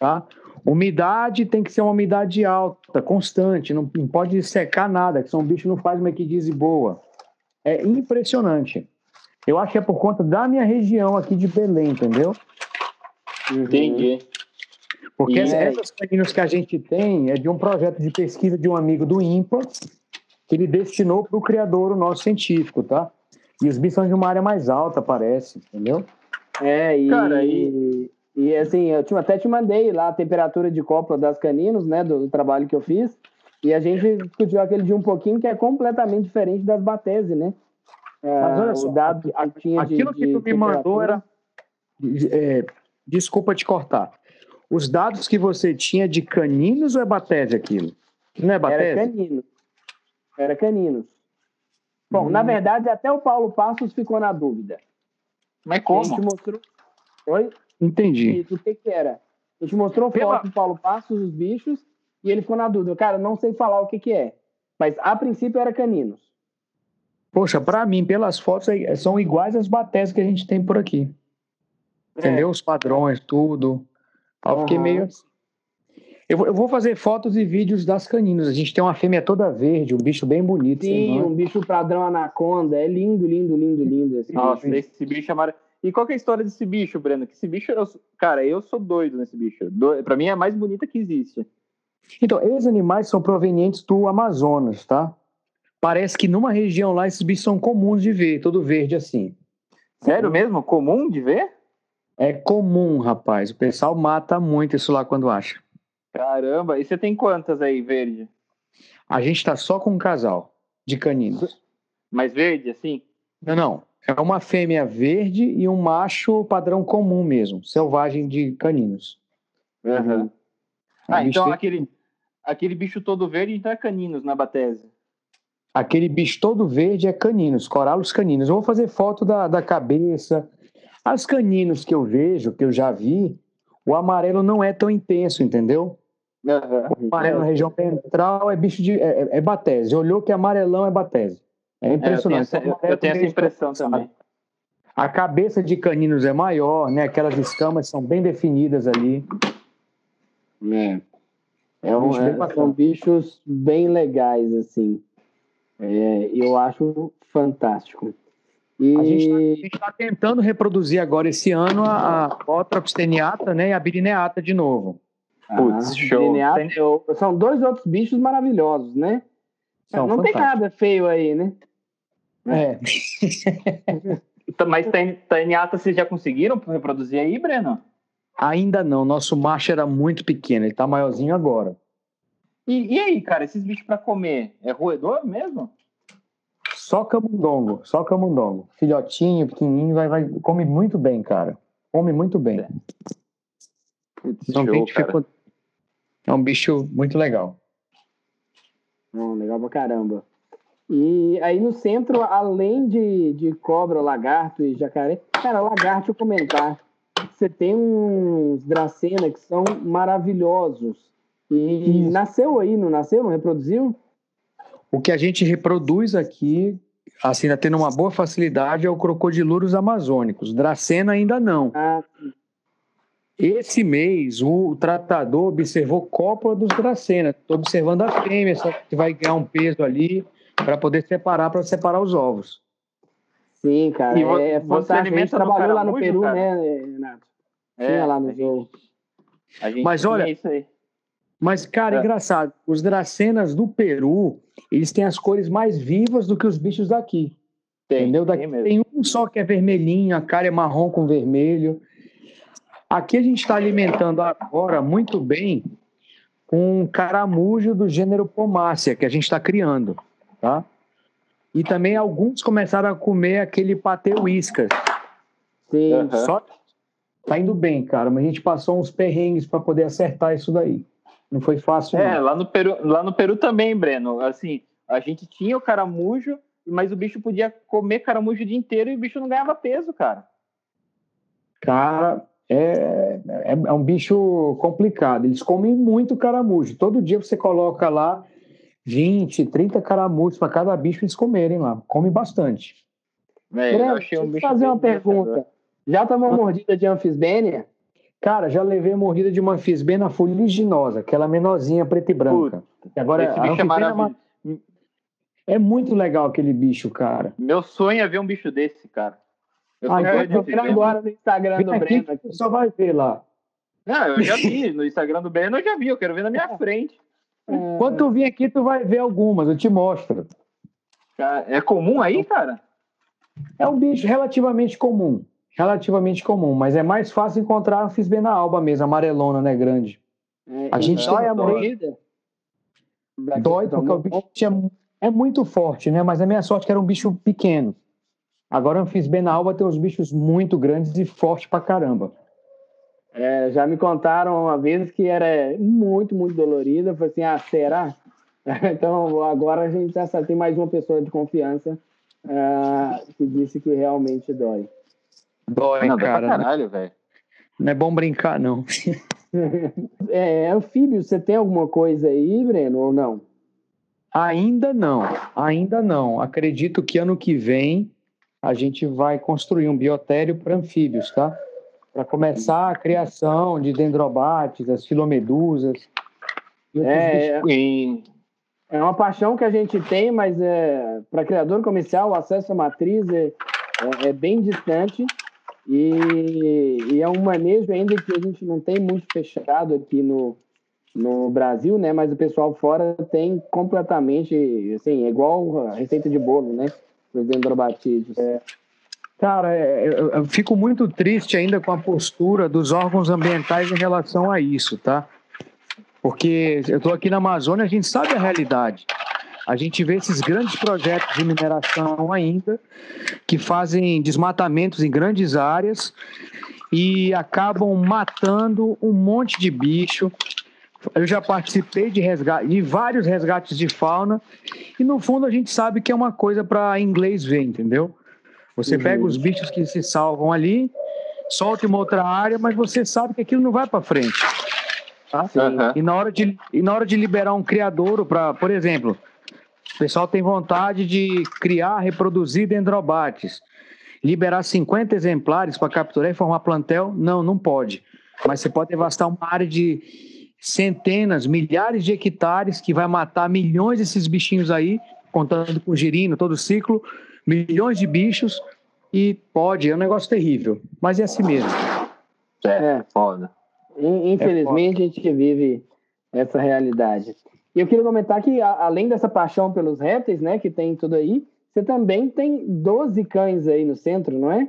tá? Umidade tem que ser uma umidade alta, constante, não, não pode secar nada, que senão o bicho não faz uma equidise boa. É impressionante. Eu acho que é por conta da minha região aqui de Belém, entendeu? uhum. Porque E aí? essas caninos que a gente tem é de um projeto de pesquisa de um amigo do INPA, que ele destinou para o criador, o nosso científico, tá? E os bichos são de uma área mais alta, parece, entendeu? É, e, Cara, e, e, assim, eu te- até te mandei lá a temperatura de cópula das caninos, né, do, do trabalho que eu fiz, e a gente discutiu aquele dia um pouquinho que é completamente diferente das batese, né? Mas olha só, dado, aquilo de, que tu me mandou era. É, desculpa te cortar. Os dados que você tinha de caninos ou é batese aquilo? Não é batese? Era caninos. Era caninos. Bom, hum. na verdade, até o Paulo Passos ficou na dúvida. Mas como? A gente mostrou. Oi? Entendi. E, o que que era? A gente mostrou Pela... foto do Paulo Passos, os bichos, e ele ficou na dúvida. Cara, não sei falar o que que é. Mas a princípio era caninos. Poxa, para mim, pelas fotos, é, são iguais as bateses que a gente tem por aqui. É. Entendeu? Os padrões, tudo. Eu fiquei meio assim. Eu vou, eu vou, fazer fotos e vídeos das caninas. A gente tem uma fêmea toda verde, um bicho bem bonito. Sim, um bicho padrão anaconda. É lindo, lindo, lindo, lindo. Esse Nossa, bicho. esse bicho é maravilhoso. E qual é a história desse bicho, Breno? Que esse bicho, eu, cara, eu sou doido nesse bicho. Do, pra mim é a mais bonita que existe. Então, esses animais são provenientes do Amazonas, tá? Parece que numa região lá esses bichos são comuns de ver, todo verde assim. Sério mesmo? Comum de ver? É comum, rapaz. O pessoal mata muito isso lá quando acha. Caramba, e você tem quantas aí, verde? A gente tá só com um casal de caninos. Mas verde, assim? Não, não. É uma fêmea verde e um macho padrão comum mesmo, selvagem de caninos. Uhum. Ah, então aquele, aquele bicho todo verde então é caninos na batese. Aquele bicho todo verde é caninos, coralos caninos. Eu vou fazer foto da, da cabeça. As caninos que eu vejo, que eu já vi, o amarelo não é tão intenso, entendeu? Uhum. O amarelo na região central é bicho de. É, é, é batese. Olhou que amarelão é batese. É impressionante. É, eu tenho essa, eu tenho essa impressão também. A cabeça de caninos é maior, né? Aquelas escamas são bem definidas ali. É. é um, é, são bichos bem legais, assim. É, eu acho fantástico. E... A gente está tá tentando reproduzir agora esse ano a, a Otrops teniata né, e a Birineata de novo. Ah, Putz, show. Tem... São dois outros bichos maravilhosos, né? São Não tem nada feio aí, né? É. Mas teniata vocês já conseguiram reproduzir aí, Breno? Ainda não. Nosso macho era muito pequeno. Ele está maiorzinho agora. E, e aí, cara, esses bichos para comer, é roedor mesmo? Só camundongo, só camundongo. Filhotinho, pequenininho, vai, vai, come muito bem, cara. Come muito bem. Putz, Não show, tem É um bicho muito legal. Hum, legal pra caramba. E aí no centro, além de, de cobra, lagarto e jacaré, cara, lagarto eu comentar. Você tem uns dracena que são maravilhosos. E Isso. nasceu aí, não nasceu? Não reproduziu? O que a gente reproduz aqui, assim, tá tendo uma boa facilidade, é o crocodiluros amazônicos. Dracena ainda não. Ah. Esse mês, o tratador observou cópula dos dracena. Estou observando a fêmea, que vai ganhar um peso ali para poder separar, para separar os ovos. Sim, cara. E é, é você fantástico. A gente trabalhou lá no Peru, cara? né, Renato? É, Tinha lá no jogo. Mas olha, mas, cara, é. engraçado. Os dracenas do Peru, eles têm as cores mais vivas do que os bichos daqui. Tem, entendeu? Daqui tem, tem, um só que é vermelhinho, a cara é marrom com vermelho. Aqui a gente está alimentando agora muito bem um caramujo do gênero Pomácia, que a gente está criando, tá? E também alguns começaram a comer aquele patê whiskas. Sim. Uhum. Só tá indo bem, cara, mas a gente passou uns perrengues para poder acertar isso daí. Não foi fácil. É, lá no, Peru, lá no Peru também, Breno. Assim, a gente tinha o caramujo, mas o bicho podia comer caramujo o dia inteiro e o bicho não ganhava peso, cara. Cara, é, é, é um bicho complicado. Eles comem muito caramujo. Todo dia você coloca lá 20, 30 caramujos para cada bicho eles comerem lá. Come bastante. É, Breno, eu achei um bicho fazer uma pergunta. Já tomou mordida de anfisbênia? Cara, já levei mordida de uma fisbena fuliginosa, aquela menorzinha preta e branca. Puta, Agora, esse bicho é maravilhoso. É muito legal aquele bicho, cara. Meu sonho é ver um bicho desse, cara. Eu ah, então procurar agora no Instagram Vem do Breno. Aqui, só vai ver lá. Não, eu já vi. No Instagram do Breno eu já vi. Eu quero ver na minha frente. É... Quando tu vir aqui, tu vai ver algumas. Eu te mostro. É comum aí, cara? É um bicho relativamente comum relativamente comum, mas é mais fácil encontrar a Fisbena alba mesmo, amarelona, né, grande. É, a gente dói a mordida? Dói porque o bicho é, é muito forte, né? Mas a minha sorte é que era um bicho pequeno. Agora, Anfisbenal tem uns bichos muito grandes e fortes pra caramba. É, já me contaram uma vez que era muito, muito dolorida. Eu falei assim, ah, será? (laughs) Então, agora a gente já tem mais uma pessoa de confiança uh, que disse que realmente dói. Dói, Não, cara. Pra caralho, velho. Não é bom brincar, não. (laughs) é, anfíbio, você tem alguma coisa aí, Breno, ou não? Ainda não, ainda não. Acredito que ano que vem a gente vai construir um biotério para anfíbios, tá? Para começar a criação de dendrobates, as filomedusas. É, é uma paixão que a gente tem, mas é, para criador comercial o acesso à matriz é, é, é bem distante e, e, é um manejo ainda que a gente não tem muito fechado aqui no, no Brasil, né? Mas o pessoal fora tem completamente, assim, é igual receita de bolo, né? Os dendrobatídeos. É. Cara, é, eu, eu fico muito triste ainda com a postura dos órgãos ambientais em relação a isso, tá? Porque eu estou aqui na Amazônia, a gente sabe a realidade. A gente vê esses grandes projetos de mineração ainda, que fazem desmatamentos em grandes áreas e acabam matando um monte de bicho. Eu já participei de, resgate, de vários resgates de fauna e no fundo a gente sabe que é uma coisa para inglês ver, entendeu? Você pega os bichos que se salvam ali, solta em uma outra área, mas você sabe que aquilo não vai para frente. Tá? Uhum. E, na hora de, e na hora de liberar um criadouro para, por exemplo, o pessoal tem vontade de criar, reproduzir dendrobates. Liberar 50 exemplares para capturar e formar plantel? Não, não pode. Mas você pode devastar uma área de centenas, milhares de hectares que vai matar milhões desses bichinhos aí, contando com girino, todo o ciclo, milhões de bichos e pode, é um negócio terrível. Mas é assim mesmo. É, foda. Infelizmente, é a gente vive essa realidade. E eu queria comentar que, além dessa paixão pelos répteis, né, que tem tudo aí, você também tem 12 cães aí no centro, não é?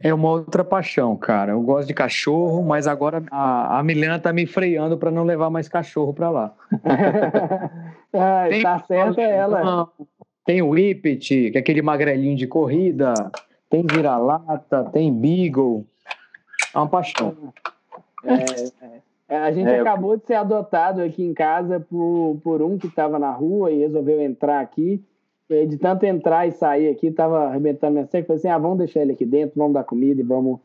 É uma outra paixão, cara. Eu gosto de cachorro, mas agora a, a Milena tá me freando para não levar mais cachorro para lá. (laughs) ah, tem, tá certa ela. Tem o Whippet, que é aquele magrelinho de corrida. Tem vira-lata, tem Beagle. É uma paixão. É, é. A gente é, acabou de ser adotado aqui em casa por, por um que estava na rua e resolveu entrar aqui. De tanto entrar e sair aqui, estava arrebentando minha seca. Falei assim: ah, vamos deixar ele aqui dentro, vamos dar comida e vamos,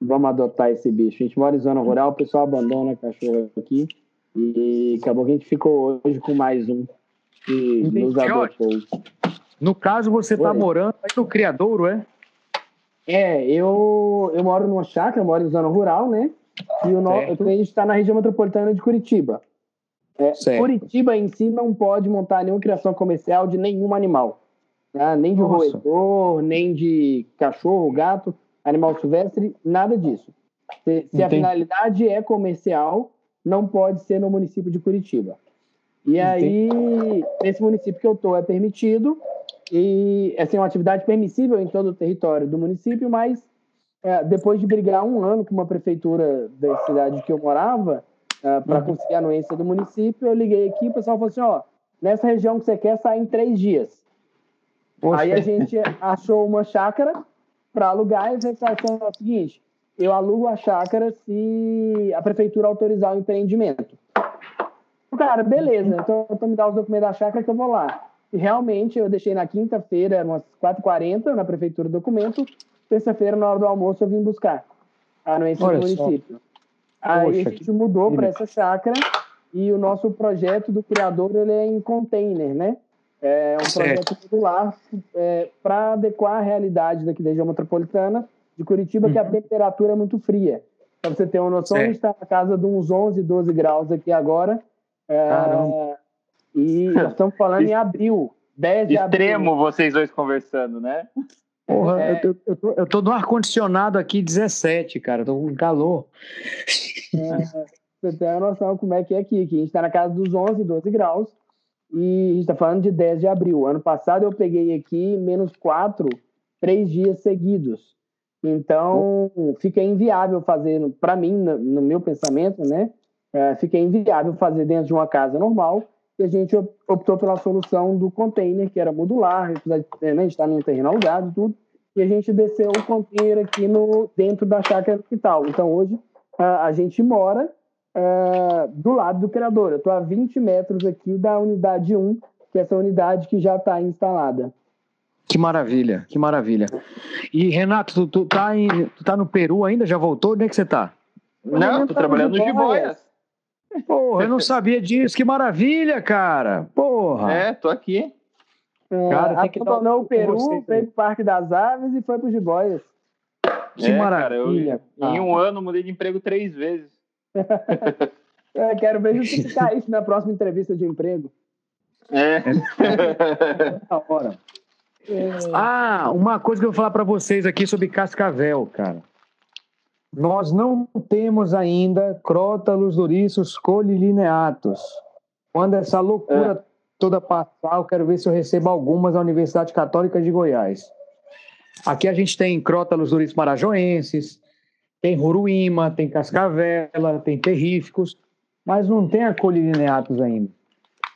vamos adotar esse bicho. A gente mora em zona rural, o pessoal abandona cachorro aqui. E acabou que a gente ficou hoje com mais um que Entendi. nos adotou. No caso, você está morando aí no Criadouro, é? É, eu, eu moro numa chácara, moro em zona rural, né? E o no... a gente está na região metropolitana de Curitiba. É, Curitiba em si não pode montar nenhuma criação comercial de nenhum animal. Tá? Nem de Nossa. roedor, nem de cachorro, gato, animal silvestre, nada disso. Se, se a finalidade é comercial, não pode ser no município de Curitiba. E Entendi. aí, nesse município que eu estou é permitido, e assim, é uma atividade permissível em todo o território do município, mas é, depois de brigar um ano com uma prefeitura da cidade que eu morava, é, para uhum. conseguir a anuência do município, eu liguei aqui e o pessoal falou assim: ó, nessa região que você quer sair em três dias. Poxa. Aí a gente achou uma chácara para alugar e fez assim, o seguinte: eu alugo a chácara se a prefeitura autorizar o empreendimento. Cara, beleza, então, então me dá os documentos da chácara que eu vou lá. E realmente eu deixei na quinta-feira, umas 4h40, na prefeitura o documento, terça-feira, na hora do almoço, eu vim buscar a anuência do município. Só. Aí Poxa, a gente mudou para essa chácara e o nosso projeto do criador ele é em container, né? É um certo. projeto modular é, para adequar a realidade daqui da região metropolitana de Curitiba, uhum. que a uhum. temperatura é muito fria. Para você ter uma noção, certo. a gente está na casa de uns 11, 12 graus aqui agora. É, e (laughs) nós estamos falando em abril, 10 de Extremo abril. vocês dois conversando, né? Porra, é. eu, eu, tô, eu tô no ar-condicionado aqui 17, cara, tô com calor. É, você tem a noção como é que é aqui, que a gente tá na casa dos 11, 12 graus, e a gente tá falando de 10 de abril. Ano passado eu peguei aqui menos 4, três dias seguidos. Então, fica inviável fazer, para mim, no, no, meu pensamento, né? É, fica inviável fazer dentro de uma casa normal, e a gente optou pela solução do container, que era modular, apesar de né, estar num terreno alugado e tudo, e a gente desceu o container aqui no, dentro da chácara do hospital. Então hoje a, a gente mora uh, do lado do criador. Eu estou a 20 metros aqui da unidade 1, que é essa unidade que já está instalada. Que maravilha, que maravilha. E Renato, tu, tu, tá em, tu tá no Peru ainda? Já voltou? Onde é que você tá? Não, tô trabalhando no Jiboias. Porra, eu não (laughs) sabia disso. Que maravilha, cara. Porra. É, tô aqui. É, cara, tem que abandonou o Peru, veio pro Parque das Aves e foi pro Jiboias. Que é, maravilha. Cara, eu, em um ano mudei de emprego três vezes. (laughs) é, quero ver justificar isso na próxima entrevista de emprego. É. é. (laughs) hora. É. Ah, uma coisa que eu vou falar para vocês aqui sobre Cascavel, cara. Nós não temos ainda crótalos ouriços colilineatos. Quando essa loucura é. toda passar, eu quero ver se eu recebo algumas da Universidade Católica de Goiás. Aqui a gente tem crótalos ouriços marajoenses, tem Ruruíma, tem Cascavela, tem terríficos, mas não tem a colilineatos ainda.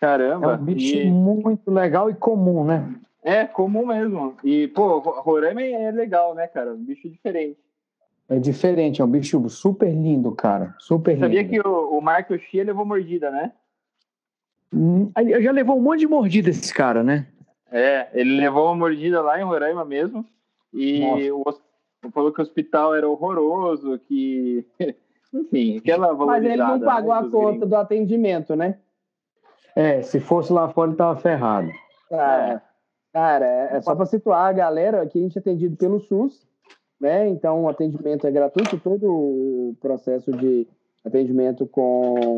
Caramba! É um bicho e... muito legal e comum, né? É, comum mesmo. E, pô, Roraima é legal, né, cara? Um bicho diferente. É diferente, é um bicho super lindo, cara. Super lindo. Sabia que o, o Marco Xia levou mordida, né? Hum, já levou um monte de mordida esse cara, né? É, ele levou uma mordida lá em Roraima mesmo. E o, falou que o hospital era horroroso, que. (laughs) Enfim, aquela Mas ele não pagou né, a conta gringos. do atendimento, né? É, se fosse lá fora, ele tava ferrado. é. Cara, é, é só para situar a galera, aqui a gente é atendido pelo SUS, né? Então o atendimento é gratuito, todo o processo de atendimento com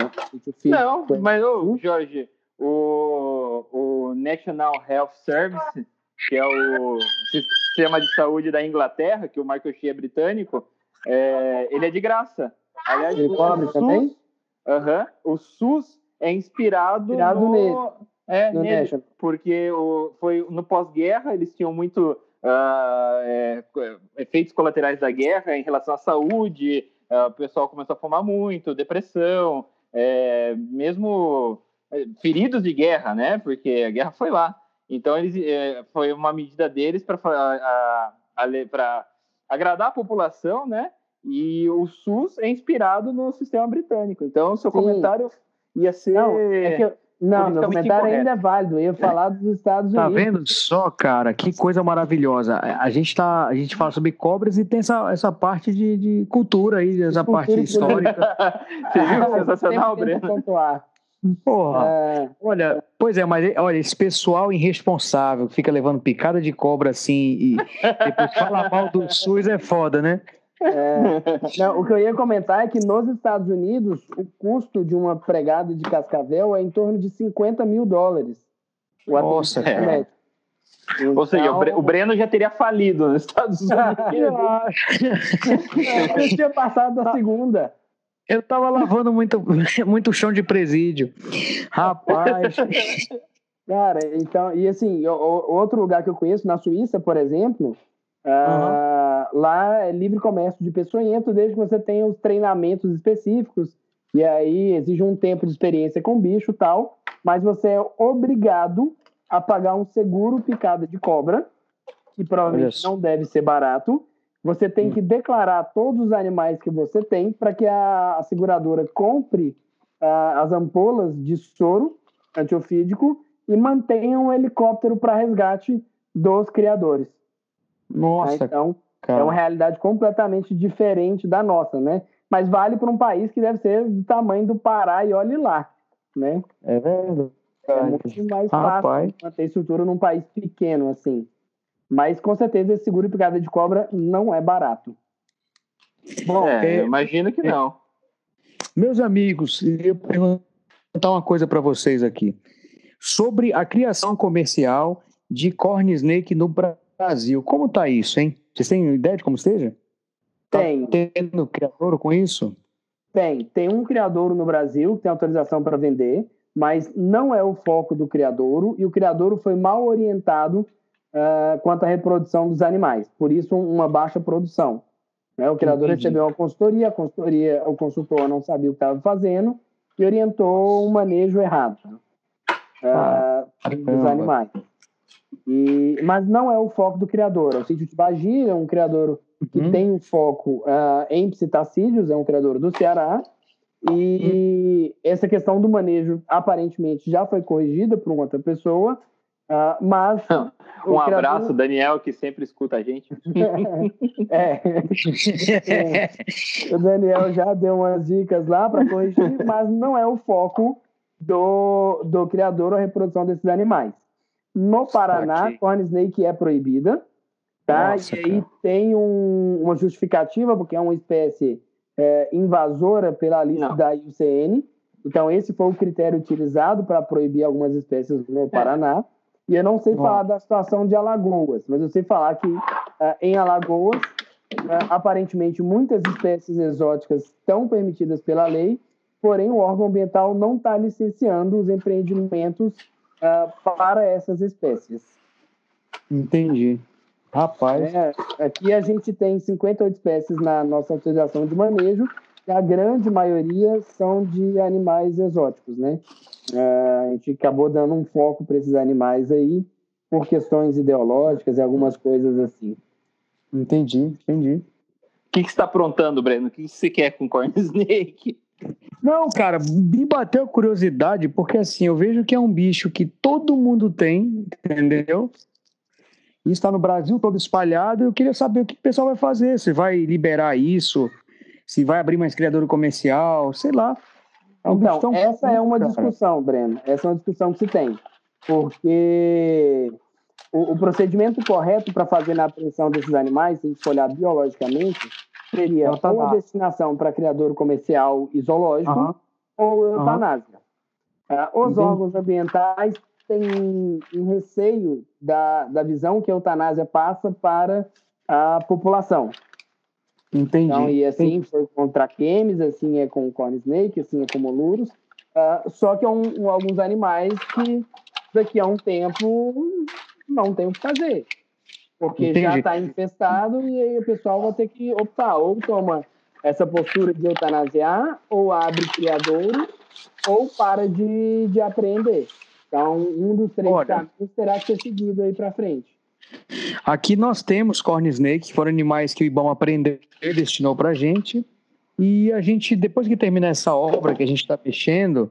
Não, mas ô, Jorge, o, o National Health Service, que é o sistema de saúde da Inglaterra, que o Michael Shea é britânico, é, ele é de graça. Aliás, ele cobre SUS, também? Uh -huh, o SUS é inspirado, inspirado no, nele. É, nele, porque o, foi no pós-guerra, eles tinham muito uh, é, efeitos colaterais da guerra em relação à saúde, uh, o pessoal começou a fumar muito, depressão, é, mesmo é, feridos de guerra, né? Porque a guerra foi lá. Então, eles, é, foi uma medida deles para agradar a população, né? E o SUS é inspirado no sistema britânico. Então, seu Sim. comentário ia ser. Não, é que eu não, meu comentário incorreto. ainda é válido. Eu ia falar dos Estados tá Unidos. Tá vendo só, cara? Que coisa maravilhosa. A gente, tá, a gente fala sobre cobras e tem essa, essa parte de, de cultura aí, essa cultura parte histórica. (laughs) Você viu? Sensacional, Breno. Porra. É... Olha, pois é, mas olha, esse pessoal irresponsável que fica levando picada de cobra assim e depois fala mal do SUS é foda, né? É, não, o que eu ia comentar é que nos Estados Unidos o custo de uma pregada de cascavel é em torno de 50 mil dólares. O Nossa, é. Então... Ou seja, o Breno já teria falido nos Estados (laughs) Unidos. (laughs) eu tinha passado da segunda. Eu tava lavando muito, (laughs) muito chão de presídio. Rapaz. Cara, então, e assim, outro lugar que eu conheço, na Suíça, por exemplo, Uh, lá é livre comércio de peçonhento, desde que você tenha os treinamentos específicos, e aí exige um tempo de experiência com bicho tal, mas você é obrigado a pagar um seguro picada de cobra, que provavelmente não deve ser barato. Você tem hum. que declarar todos os animais que você tem para que a, a, seguradora compre uh, as ampolas de soro antiofídico e mantenha um helicóptero para resgate dos criadores. Nossa, então cara. é uma realidade completamente diferente da nossa, né? Mas vale para um país que deve ser do tamanho do Pará e olhe lá, né? É verdade. É muito mais fácil manter estrutura num país pequeno assim. Mas com certeza esse seguro e picada de cobra não é barato. Bom, é, é, imagino que não. Meus amigos, eu perguntar uma coisa para vocês aqui sobre a criação comercial de corn snake no Brasil Brasil. Como está isso, hein? Vocês têm ideia de como esteja? Tá tem. Tá tendo criador com isso? Tem. Tem um criador no Brasil que tem autorização para vender, mas não é o foco do criadouro e o criadouro foi mal orientado uh, quanto à reprodução dos animais. Por isso, uma baixa produção. Né? O criador Entendi. recebeu uma consultoria, a consultoria, o consultor não sabia o que estava fazendo e orientou um manejo errado uh, ah, dos animais. E, mas não é o foco do criador. O sítio de Bagir é um criador que uhum. tem um foco uh, em psitacídeos, é um criador do Ceará. E uhum. essa questão do manejo aparentemente já foi corrigida por uma outra pessoa, uh, mas. um criador... abraço, Daniel, que sempre escuta a gente. (laughs) é. é. (laughs) O Daniel já deu umas dicas lá para corrigir, mas não é o foco do, do criador a reprodução desses animais. No Paraná, okay. corn snake é proibida, tá? Nossa, e aí cara. tem um, uma justificativa, porque é uma espécie é, invasora pela lista Não. da IUCN. Então, esse foi o critério utilizado para proibir algumas espécies no é. Paraná. E eu não sei Bom. falar da situação de Alagoas, mas eu sei falar que uh, em Alagoas, uh, aparentemente, muitas espécies exóticas estão permitidas pela lei, porém o órgão ambiental não está licenciando os empreendimentos uh, para essas espécies. Entendi. Rapaz. É, aqui a gente tem 58 espécies na nossa autorização de manejo, e a grande maioria são de animais exóticos, né? Uh, a gente acabou dando um foco para esses animais aí, por questões ideológicas e algumas coisas assim. Entendi, entendi. O que, que você está aprontando, Breno? O que você quer com corn (laughs) snake? Não, cara, me bateu a curiosidade, porque assim, eu vejo que é um bicho que todo mundo tem, entendeu? E está no Brasil todo espalhado. Eu queria saber o que o pessoal vai fazer. Se vai liberar isso, se vai abrir mais criador comercial, sei lá. É então, essa é uma cara. discussão, Breno. Essa é uma discussão que se tem. Porque o, o procedimento correto para fazer na apreensão desses animais, se a gente olhar biologicamente, seria é ou a destinação para criador comercial e zoológico uhum. ou eutanásia. Uhum. os órgãos ambientais têm um receio da, da visão que a eutanásia passa para a população. Entendi. Então, e assim Entendi. foi com traquemes, assim é com corn snake, assim é com moluros. Uh, só que é um, um, alguns animais que daqui a um tempo não tem o que fazer. Porque Entendi. já está infestado e aí o pessoal vai ter que optar, ou toma essa postura de eutanasiar, ou abre criadouro, ou para de, de apreender. Então, um dos três Olha, caminhos terá que ser seguido aí para frente. Aqui nós temos corn snake, que foram animais que o Ibama aprender destinou para a gente. E a gente, depois que terminar essa obra que a gente está mexendo,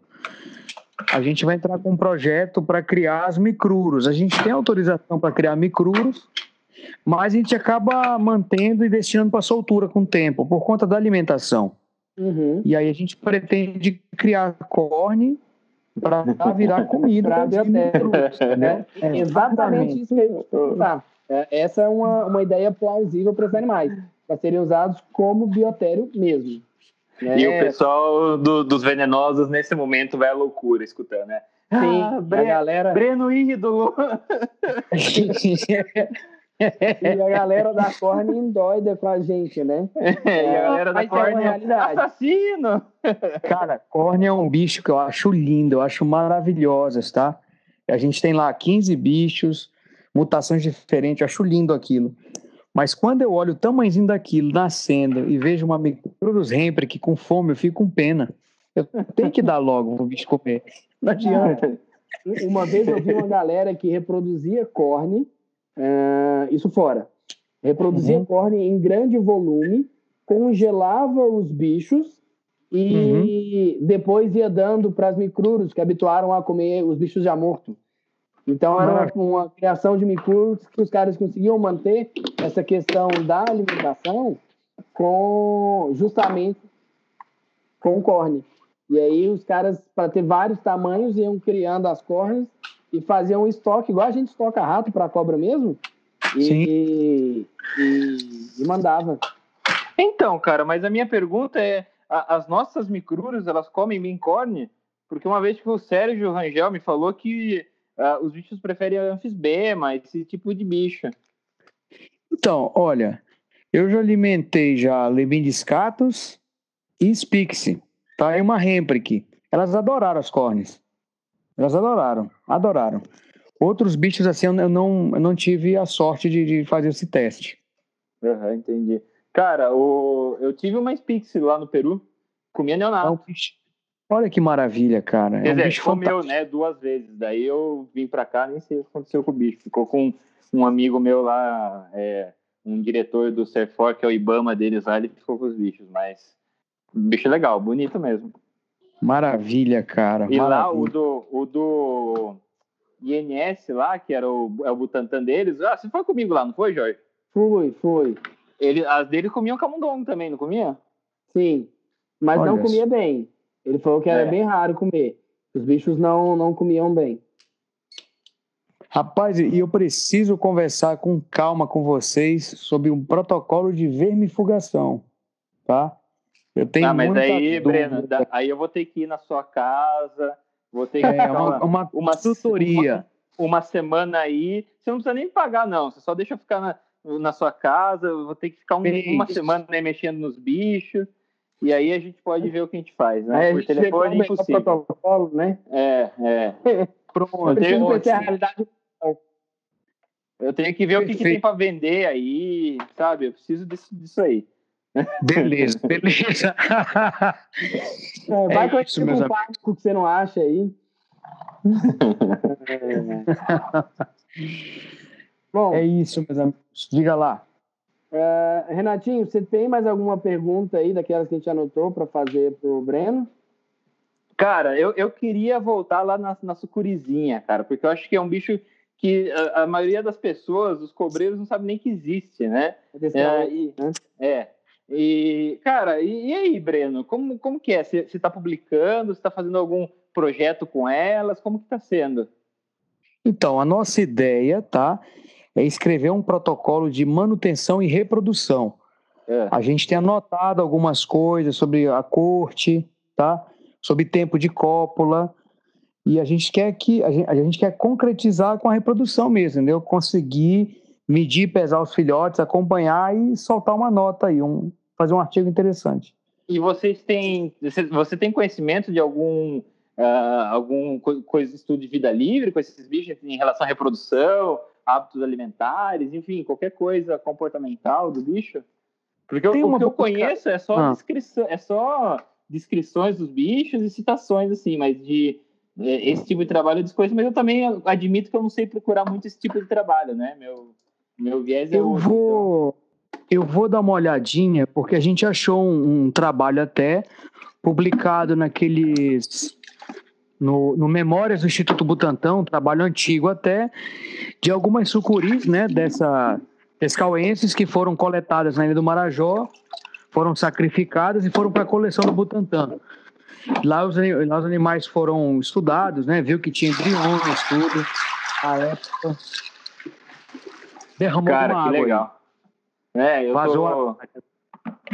a gente vai entrar com um projeto para criar as micruros. A gente tem autorização para criar micruros, mas a gente acaba mantendo e destinando para soltura com o tempo, por conta da alimentação. Uhum. E aí a gente pretende criar corne para virar (laughs) comida. para biotério, né? É, exatamente isso que tá. Essa é uma, uma ideia plausível para os animais, para serem usados como biotério mesmo. Né? E o pessoal do, dos venenosos nesse momento vai à loucura escutando, né? Sim, ah, Bre galera... Breno ídolo! (laughs) (laughs) e a galera da Corne endoida com a gente, né? É, (laughs) e a galera da Corne é assassino! Cara, Corne é um bicho que eu acho lindo, eu acho maravilhosas, tá? A gente tem lá 15 bichos, mutações diferentes, eu acho lindo aquilo. Mas quando eu olho o tamanhozinho daquilo nascendo e vejo uma Micrurus Hemprick com fome, eu fico com pena. Eu tenho que dar logo pro bicho comer. Não adianta. Uma vez eu vi uma galera que reproduzia corne Uh, isso fora. Reproduzia uhum. corne em grande volume, congelava os bichos e uhum. depois ia dando para as micruros que habituaram a comer os bichos já mortos. Então era uma, uma, criação de micruros que os caras conseguiam manter essa questão da alimentação com justamente com corne. E aí os caras, para ter vários tamanhos, iam criando as cornes e fazia um estoque, igual a gente estoca rato para cobra mesmo, e, e, e, mandava. Então, cara, mas a minha pergunta é: a, as nossas micruras elas comem mincorne? Porque uma vez que o Sérgio Rangel me falou que uh, os bichos preferem anfisbema, esse tipo de bicho. Então, olha, eu já alimentei já lebindiscatus e spixi, tá? E uma hemprick. Elas adoraram as cornes. Elas adoraram, adoraram. Outros bichos assim eu não, eu não tive a sorte de, de fazer esse teste. Uhum, entendi. Cara, o... eu tive uma Spix lá no Peru, comia neonato. Olha que maravilha, cara. Quer é um dizer, comeu, né, duas vezes. Daí eu vim pra cá, nem sei o que aconteceu com o bicho. Ficou com um amigo meu lá, é, um diretor do Cerfor, que é o Ibama deles lá, ele ficou com os bichos, mas bicho é legal, bonito mesmo. Maravilha, cara. E maravilha. lá o do, o do INS lá, que era o, é o Butantan deles, ah, você foi comigo lá, não foi, Jorge? Fui, fui. Ele, as dele comiam camundongo também, não comia? Sim, mas Olha não comia isso. bem. Ele falou que era é. bem raro comer. Os bichos não, não comiam bem. Rapaz, e eu preciso conversar com calma com vocês sobre um protocolo de vermifugação, tá? Eu tenho ah, mas aí, Breno, aí eu vou ter que ir na sua casa, vou ter que é, uma, uma, uma tutoria. Uma, uma, semana aí. Você não precisa nem pagar, não. Você só deixa eu ficar na, na sua casa. Eu vou ter que ficar um, uma semana né, mexendo nos bichos. E aí a gente pode ver o que a gente faz, né? Por telefone é impossível. Protocolo, né? É, é. (laughs) Pronto. Eu tenho, a realidade. eu tenho que ver Perfeito. o que, que tem para vender aí, sabe? Eu preciso disso, disso aí. Beleza, (laughs) beleza. É, vai é com isso, um básico que você não acha aí. é. (laughs) Bom, é isso, meus amigos. Diga lá. Uh, Renatinho, você tem mais alguma pergunta aí daquelas que a gente anotou para fazer para o Breno? Cara, eu, eu queria voltar lá na, na sucurizinha, cara, porque eu acho que é um bicho que a, a maioria das pessoas, os cobreiros, não sabe nem que existe, né? É, e, né? é. E, cara, e, e, aí, Breno, como, como que é? Você está publicando, você está fazendo algum projeto com elas? Como que está sendo? Então, a nossa ideia, tá? é escrever um protocolo de manutenção e reprodução. É. A gente tem anotado algumas coisas sobre a corte, tá? Sobre tempo de cópula. E a gente quer que a gente, a gente quer concretizar com a reprodução mesmo, entendeu? Conseguir medir, pesar os filhotes, acompanhar e soltar uma nota aí, um, fazer um artigo interessante. E vocês têm, você tem conhecimento de algum uh, algum coisa estudo de vida livre com esses bichos em relação à reprodução, hábitos alimentares, enfim, qualquer coisa comportamental do bicho? Porque o, o que eu conheço é só, ah. descrição, é só descrições dos bichos e citações, assim, mas de é, esse tipo de trabalho eu desconheço, mas eu também admito que eu não sei procurar muito esse tipo de trabalho, né? Meu, meu viés é eu outro, Vou... Então... Eu vou dar uma olhadinha, porque a gente achou um, um trabalho até publicado naqueles no, no Memórias do Instituto Butantan, um trabalho antigo até, de algumas sucuris, né, dessa, pescauenses que foram coletadas na Ilha do Marajó, foram sacrificadas e foram para a coleção do Butantan. Lá os, lá os animais foram estudados, né, viu que tinha embriões, tudo, a época. Derramou Cara, uma que água legal. Aí. É, eu Vazou tô... A...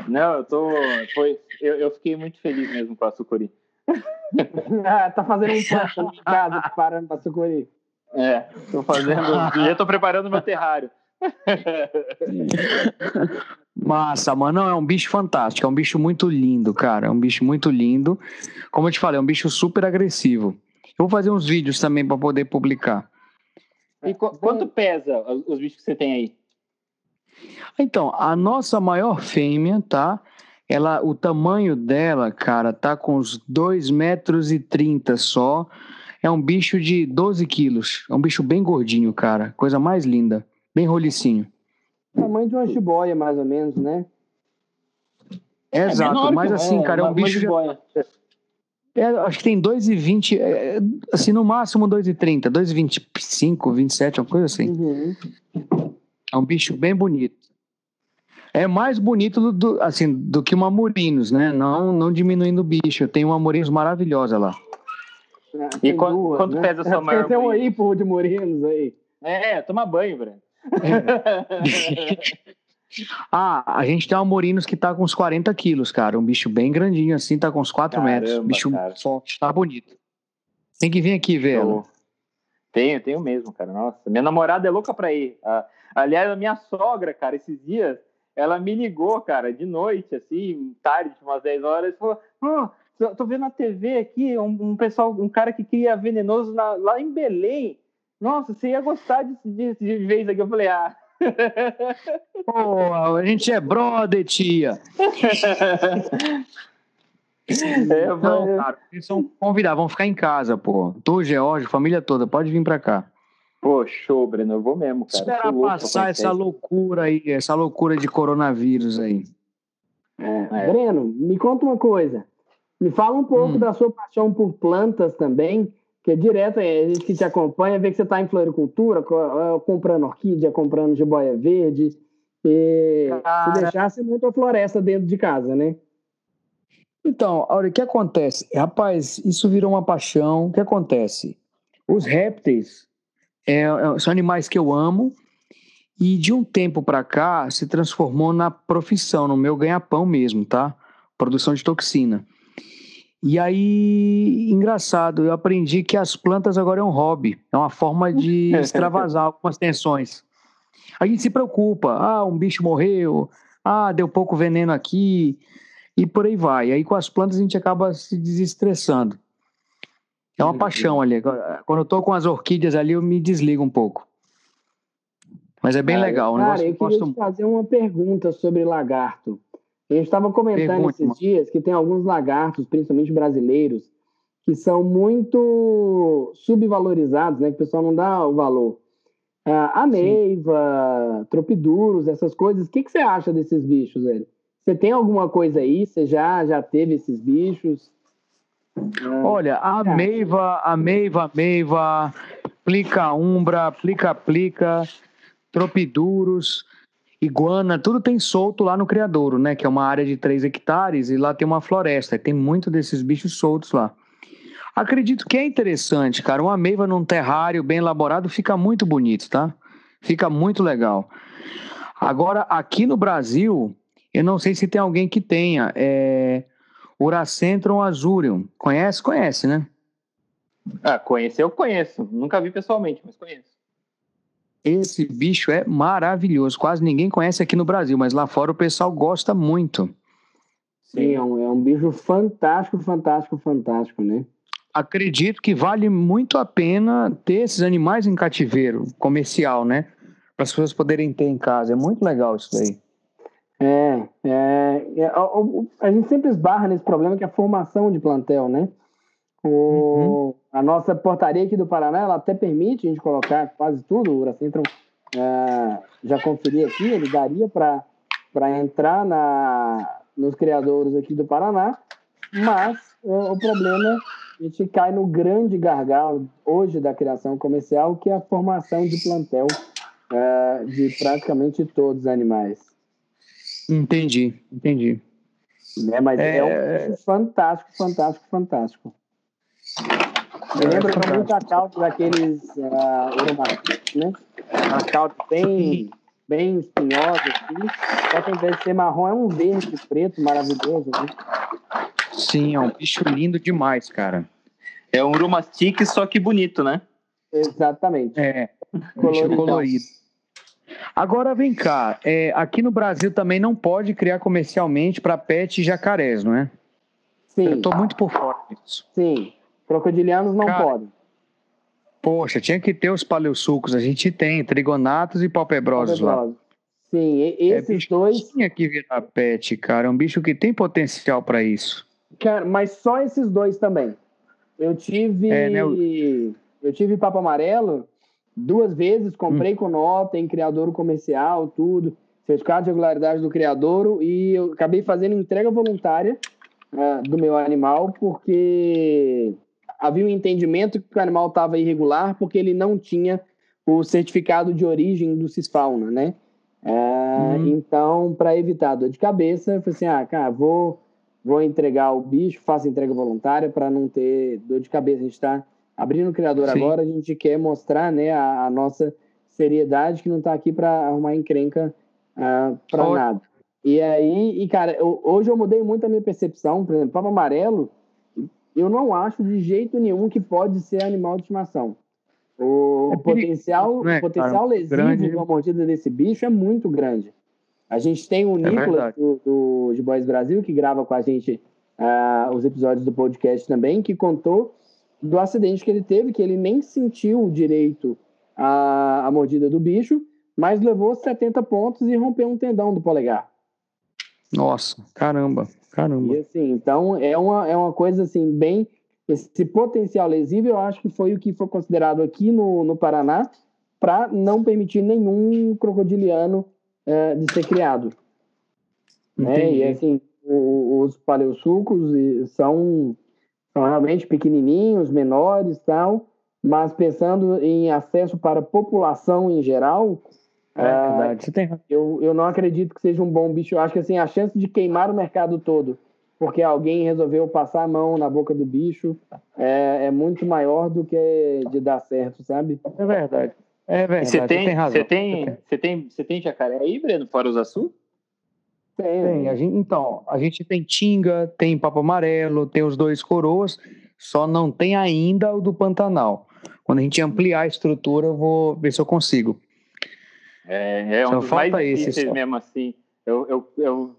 Não, eu tô... Foi... Eu, eu fiquei muito feliz mesmo com a sucuri. (laughs) ah, tá fazendo um plano em casa, preparando pra sucuri. É, tô fazendo. eu tô preparando meu terrário. (laughs) Massa, mano. Não, é um bicho fantástico. É um bicho muito lindo, cara. É um bicho muito lindo. Como eu te falei, é um bicho super agressivo. Eu vou fazer uns vídeos também para poder publicar. E qu quanto pesa os bichos que você tem aí? Então, a nossa maior fêmea, tá? Ela, o tamanho dela, cara, tá com uns 2 metros e 30 só. É um bicho de 12 quilos. É um bicho bem gordinho, cara. Coisa mais linda. Bem rolicinho. Tamanho de uma jiboia, mais ou menos, né? É, é exato, mas assim, cara, é um bicho. Já... É, acho que tem 2,20, é, assim, no máximo 2,30, 2,25, 27, uma coisa assim. Uhum. É um bicho bem bonito é mais bonito do, do, assim, do que uma Murinos, né? Não, não diminuindo o bicho. Tem uma Murinos maravilhosa lá. Ah, e quanto, duas, quanto né? pesa a sua (laughs) maior Tem um aí, pô, de Murinos aí. É, toma banho, Breno. (laughs) (laughs) ah, a gente tem uma Morinos que tá com uns 40 quilos, cara. Um bicho bem grandinho assim, tá com uns 4 Caramba, metros. Bicho cara. forte, tá bonito. Tem que vir aqui ver ela. Tenho, tenho mesmo, cara. Nossa, minha namorada é louca pra ir. Ah, aliás, a minha sogra, cara, esses dias, ela me ligou, cara, de noite, assim, tarde, umas 10 horas, e falou: oh, tô vendo na TV aqui um, um, pessoal, um cara que cria venenoso na, lá em Belém. Nossa, você ia gostar de, de, de isso aqui. Eu falei, ah. (laughs) Pô, a gente é brother, tia. É, não, cara, vocês são convidados, vão ficar em casa, pô. Tu, George, família toda, pode vir pra cá. Pô, show, Breno, eu vou mesmo, cara. Esperar passar essa loucura aí, essa loucura de coronavírus aí. É. É. Breno, me conta uma coisa. Me fala um pouco hum. da sua paixão por plantas também, que é direto, é, a gente que te acompanha vê que você está em floricultura, é, comprando orquídea, comprando jiboia verde. E Cara... se deixar, você monta uma floresta dentro de casa, né? Então, olha, o que acontece? Rapaz, isso virou uma paixão. O que acontece? Os répteis é são animais que eu amo e de um tempo para cá se transformou na profissão, no meu ganha-pão mesmo, tá? Produção de toxina. E aí, engraçado, eu aprendi que as plantas agora é um hobby, é uma forma de (laughs) extravasar algumas tensões. A gente se preocupa, ah, um bicho morreu, ah, deu pouco veneno aqui, e por aí vai. Aí com as plantas a gente acaba se desestressando. É uma paixão ali. Quando eu tô com as orquídeas ali, eu me desligo um pouco. Mas é bem cara, legal. Cara, eu queria te fazer uma pergunta sobre lagarto. A gente estava comentando Pergunte, esses mano. dias que tem alguns lagartos, principalmente brasileiros, que são muito subvalorizados, né? Que o pessoal não dá o valor. Ah, ameiva, tropiduros, essas coisas. O que, que você acha desses bichos, velho? Você tem alguma coisa aí? Você já, já teve esses bichos? Ah, Olha, a é. meiva, a meiva, meiva, plica umbra, plica plica, tropiduros, iguana, tudo tem solto lá no criadouro, né? Que é uma área de 3 hectares e lá tem uma floresta, tem muito desses bichos soltos lá. Acredito que é interessante, cara. Uma meiva num terrário bem elaborado fica muito bonito, tá? Fica muito legal. Agora, aqui no Brasil, eu não sei se tem alguém que tenha. É... Uracentrum azurium. Conhece? Conhece, né? Ah, conhecer eu conheço. Nunca vi pessoalmente, mas conheço. Esse bicho é maravilhoso. Quase ninguém conhece aqui no Brasil, mas lá fora o pessoal gosta muito. Sim, é um, é um bicho fantástico, fantástico, fantástico, né? Acredito que vale muito a pena ter esses animais em cativeiro comercial, né? Para as pessoas poderem ter em casa. É muito legal isso daí. É, é, é a, a, gente sempre esbarra nesse problema que é a formação de plantel, né? O, uhum. A nossa portaria aqui do Paraná, ela até permite a gente colocar quase tudo, o Uracentron é, já conferi aqui, ele daria para entrar na, nos criadores aqui do Paraná, mas o, o problema, a gente cai no grande gargalo hoje da criação comercial, que é a formação de plantel é, de praticamente todos os animais. Entendi, entendi. Né? Mas é, é um fantástico, fantástico, fantástico. Me lembra é, muito a cauda daqueles uh, né? A cauda bem, bem espinhosa, assim. Só que ao invés de ser marrom, é um verde preto maravilhoso. Né? Sim, é um bicho lindo demais, cara. É um urumastic, só que bonito, né? Exatamente. É, colorido. colorido. Agora vem cá, é, aqui no Brasil também não pode criar comercialmente para pet e jacarés, não é? Sim. Eu estou muito por fora disso. Sim, crocodilianos não Cara, podem. Poxa, tinha que ter os paleosucos, a gente tem, trigonatos e palpebrosos lá. Sim, esses é, dois. Tinha que virar pet, cara. É um bicho que tem potencial para isso. Cara, mas só esses dois também. Eu tive. É, né? Eu tive papo amarelo duas vezes, comprei hum. com nota em criador comercial, tudo, certificado de regularidade do criador e eu acabei fazendo entrega voluntária uh, do meu animal porque havia um entendimento que o animal estava irregular porque ele não tinha o certificado de origem do Cisfauna, né? Uh, hum. Então, para evitar dor de cabeça, eu falei assim, ah, cara, vou, vou entregar o bicho, faço entrega voluntária para não ter dor de cabeça. A gente está abrindo o criador Sim. agora, a gente quer mostrar né, a, a nossa seriedade, que não está aqui para arrumar encrenca uh, ah, para nada. E aí, e cara, eu, hoje eu mudei muito a minha percepção, por exemplo, Papa Amarelo, eu não acho de jeito nenhum que pode ser animal de estimação. O, é potencial, né, potencial cara, lesivo grande... de uma mordida desse bicho é muito grande. A gente tem o é Nicolas do, do de Boys Brasil, que grava com a gente uh, os episódios do podcast também, que contou do acidente que ele teve, que ele nem sentiu direito a, a mordida do bicho, mas levou 70 pontos e rompeu um tendão do polegar. Nossa, caramba, caramba. E assim, então é uma, é uma coisa assim, bem. Esse potencial lesivo, eu acho que foi o que foi considerado aqui no, no Paraná para não permitir nenhum crocodiliano é, de ser criado. Né? E assim, o, os paleosucos são, são realmente pequenininhos, menores tal, mas pensando em acesso para a população em geral, é verdade, você tem eu, eu não acredito que seja um bom bicho. Eu acho que assim, a chance de queimar o mercado todo porque alguém resolveu passar a mão na boca do bicho é, é muito maior do que de dar certo, sabe? É verdade. É verdade. Você tem, você tem, você tem, você tem, você tem jacaré aí, Breno, fora os açu? Tem. tem. A gente, então, a gente tem tinga, tem papo amarelo, tem os dois coroas, só não tem ainda o do Pantanal. Quando a gente ampliar a estrutura, eu vou ver se eu consigo. É, é um dos mais difíceis mesmo assim. Eu, eu, eu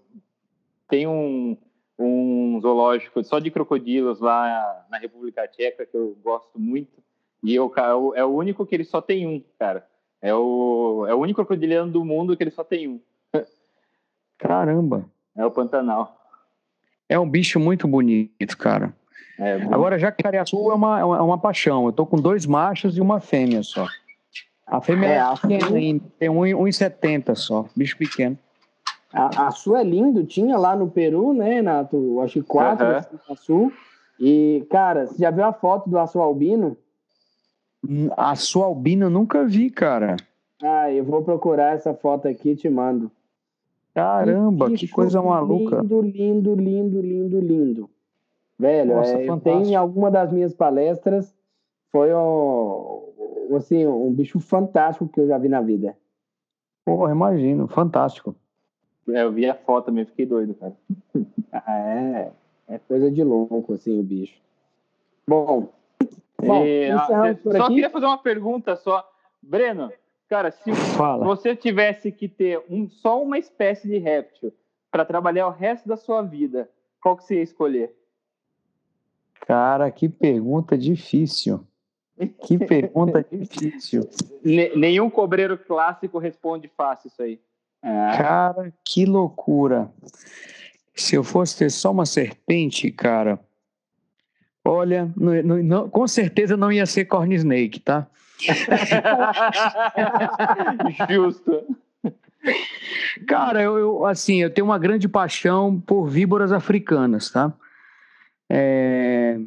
tenho um, um zoológico só de crocodilos lá na República Tcheca que eu gosto muito. E eu, é o único que ele só tem um, cara. É o, é o único crocodiliano do mundo que ele só tem um. (laughs) Caramba. É o Pantanal. É um bicho muito bonito, cara. É, Agora, jacaré-azul é uma, é uma paixão. Eu tô com dois machos e uma fêmea só. A fêmea é, é pequena ainda, tem 1,70 só, bicho pequeno. A, a sua é lindo, tinha lá no Peru, né, Nato? Acho que quatro uhum. sul. E, cara, você já viu a foto do aço albino? A sua albino eu nunca vi, cara. Ah, eu vou procurar essa foto aqui e te mando. Caramba, que, que coisa maluca. Lindo, lindo, lindo, lindo, lindo. Velho, Nossa, é, tem em alguma das minhas palestras, foi um, assim, um bicho fantástico que eu já vi na vida. Pô, imagino, fantástico. É, eu vi a foto também, fiquei doido, cara. ah, (laughs) é, é coisa de louco, assim, o bicho. Bom, bom é, só aqui. queria fazer uma pergunta só. Breno, Cara, se Fala. você tivesse que ter um, só uma espécie de réptil para trabalhar o resto da sua vida, qual que você ia escolher? Cara, que pergunta difícil. Que pergunta difícil. Nenhum cobreiro clássico responde fácil isso aí. É. Cara, que loucura. Se eu fosse ter só uma serpente, cara, olha, não, não, com certeza não ia ser corn snake, tá? (laughs) Justo. Cara, eu, eu, assim, eu tenho uma grande paixão por víboras africanas, tá? É...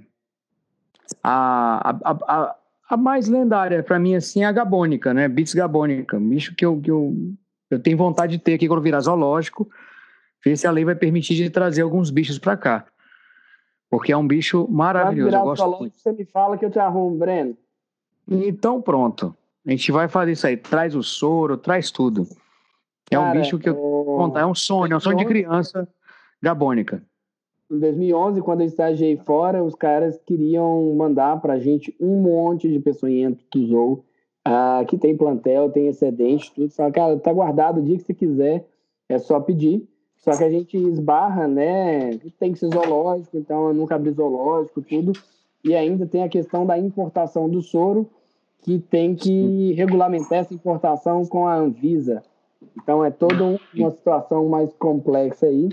A, a, a, a, mais lendária para mim, assim, é a gabônica, né? Bits gabônica. Um bicho que eu, que eu, eu tenho vontade de ter aqui quando virar zoológico. Ver se a lei vai permitir de trazer alguns bichos para cá. Porque é um bicho maravilhoso. eu gosto zoológico, muito. você me fala que eu te arrumo, Breno. Então pronto. A gente vai fazer isso aí. Traz o soro, traz tudo. É Cara, um bicho que eu é um sonho, é um sonho de criança gabônica. Em 2011, quando eu estagiei fora, os caras queriam mandar pra gente um monte de peçonhento do Zou. Ah, que tem plantel, tem excedente, tudo. Fala, cara, tá guardado o dia que você quiser, é só pedir. Só que a gente esbarra, né? Tem que ser zoológico, então eu nunca abri zoológico, tudo. E ainda tem a questão da importação do soro, que tem que regulamentar essa importação com a Anvisa. Então é toda uma situação mais complexa aí,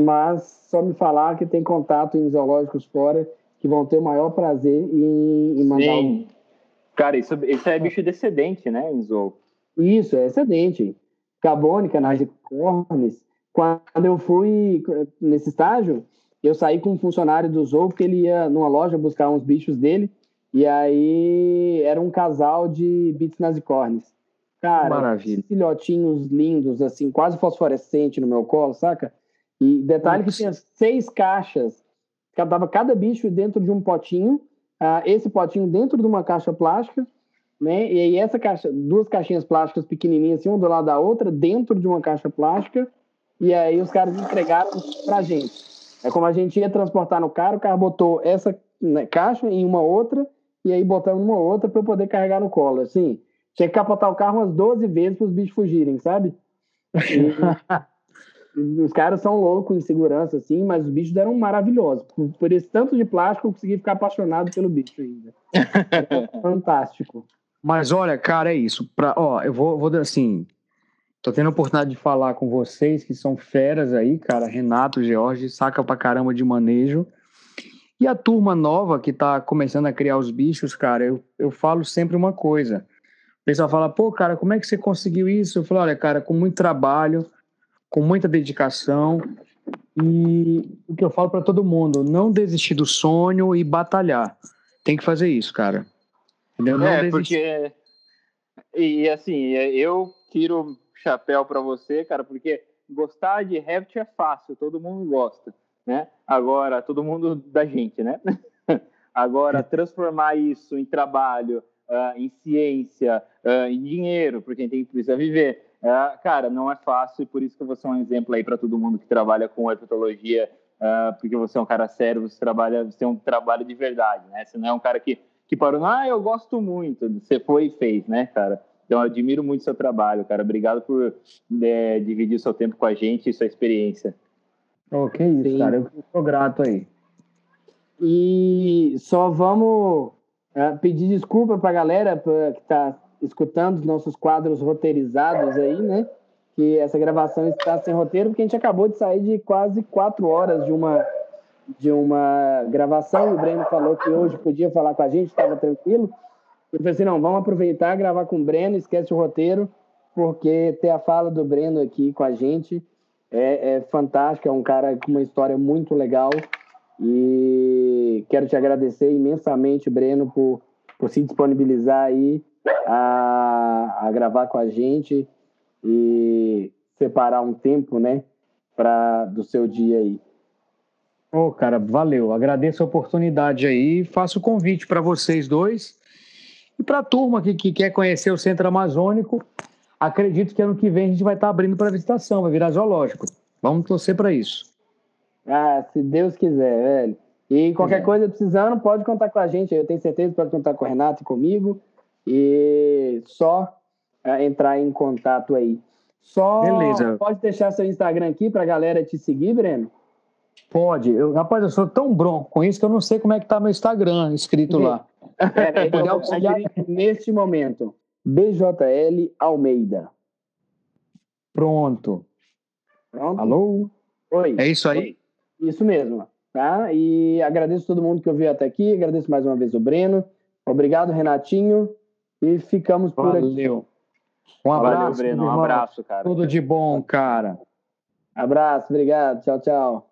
mas só me falar que tem contato em zoológicos fora que vão ter o maior prazer em, em mandar Sim. Um... Cara, isso, isso é bicho excedente, né, em zoo? Isso, é excedente. Carbônica, nas cornes. Quando eu fui nesse estágio, eu saí com um funcionário do zoo, porque ele ia numa loja buscar uns bichos dele, e aí era um casal de bits nazicornes. Cara, Maravilha. filhotinhos lindos, assim, quase fosforescente no meu colo, saca? E detalhe que tinha seis caixas. Tava cada bicho dentro de um potinho. Uh, esse potinho dentro de uma caixa plástica, né? E aí essa caixa, duas caixinhas plásticas pequenininhas, assim, uma do lado da outra, dentro de uma caixa plástica. E aí os caras entregaram pra gente. É como a gente ia transportar no carro, o cara botou essa né, caixa em uma outra e aí botamos uma outra para eu poder carregar no colo. Assim, tinha que capotar o carro umas 12 vezes para os bichos fugirem, sabe? (laughs) os caras são loucos em segurança, assim, mas os bichos eram maravilhosos. Por, esse tanto de plástico, eu consegui ficar apaixonado pelo bicho ainda. (laughs) fantástico. Mas olha, cara, é isso. Pra, ó, eu vou, vou assim. Tô tendo a oportunidade de falar com vocês que são feras aí, cara. Renato, George, saca pra caramba de manejo. E a turma nova que tá começando a criar os bichos, cara, eu, eu falo sempre uma coisa. O pessoal fala, pô, cara, como é que você conseguiu isso? Eu falo, olha, cara, com muito trabalho, com muita dedicação. E o que eu falo para todo mundo, não desistir do sonho e batalhar. Tem que fazer isso, cara. Entendeu? Não é, desistir. porque. E assim, eu tiro chapéu para você, cara, porque gostar de Revit é fácil, todo mundo gosta, né? Agora, todo mundo da gente, né? (laughs) Agora, transformar isso em trabalho, uh, em ciência, uh, em dinheiro, porque a gente precisa viver, uh, cara, não é fácil e por isso que você é um exemplo aí para todo mundo que trabalha com herpetologia, porque você é um cara sério, você trabalha, você tem um trabalho de verdade, né? Você não é um cara que, que parou, ah, eu gosto muito, você foi e fez, né, cara? Então, eu admiro muito seu trabalho, cara. Obrigado por é, dividir seu tempo com a gente e sua experiência. Oh, que isso, Sim. cara. Eu sou grato aí. E só vamos é, pedir desculpa para a galera pra, que está escutando os nossos quadros roteirizados aí, né? Que essa gravação está sem roteiro, porque a gente acabou de sair de quase quatro horas de uma, de uma gravação. O Breno falou que hoje podia falar com a gente, estava tranquilo. Eu falei assim, não, vamos aproveitar, gravar com o Breno, esquece o roteiro, porque ter a fala do Breno aqui com a gente é, é fantástico, é um cara com uma história muito legal e quero te agradecer imensamente, Breno, por, por se disponibilizar aí a, a gravar com a gente e separar um tempo, né, pra, do seu dia aí. Ô, oh, cara, valeu. Agradeço a oportunidade aí. Faço o convite para vocês dois e para a turma que, que quer conhecer o Centro Amazônico, acredito que ano que vem a gente vai estar tá abrindo para visitação, vai virar zoológico. Vamos torcer para isso. Ah, se Deus quiser, velho. E qualquer é. coisa precisando, pode contar com a gente. Eu tenho certeza que pode contar com o Renato e comigo. E só é, entrar em contato aí. Só Beleza. pode deixar seu Instagram aqui para a galera te seguir, Breno? Pode. Eu, rapaz, eu sou tão bronco com isso que eu não sei como é que tá meu Instagram escrito lá. (laughs) É, é, neste momento. BJL Almeida. Pronto. Pronto? Alô? Oi. É isso aí? Isso mesmo. Tá? E agradeço todo mundo que ouviu até aqui. Agradeço mais uma vez o Breno. Obrigado, Renatinho. E ficamos por Valeu. aqui. Um abraço, Valeu, Breno. Um abraço, cara. Tudo de bom, cara. Abraço, obrigado. Tchau, tchau.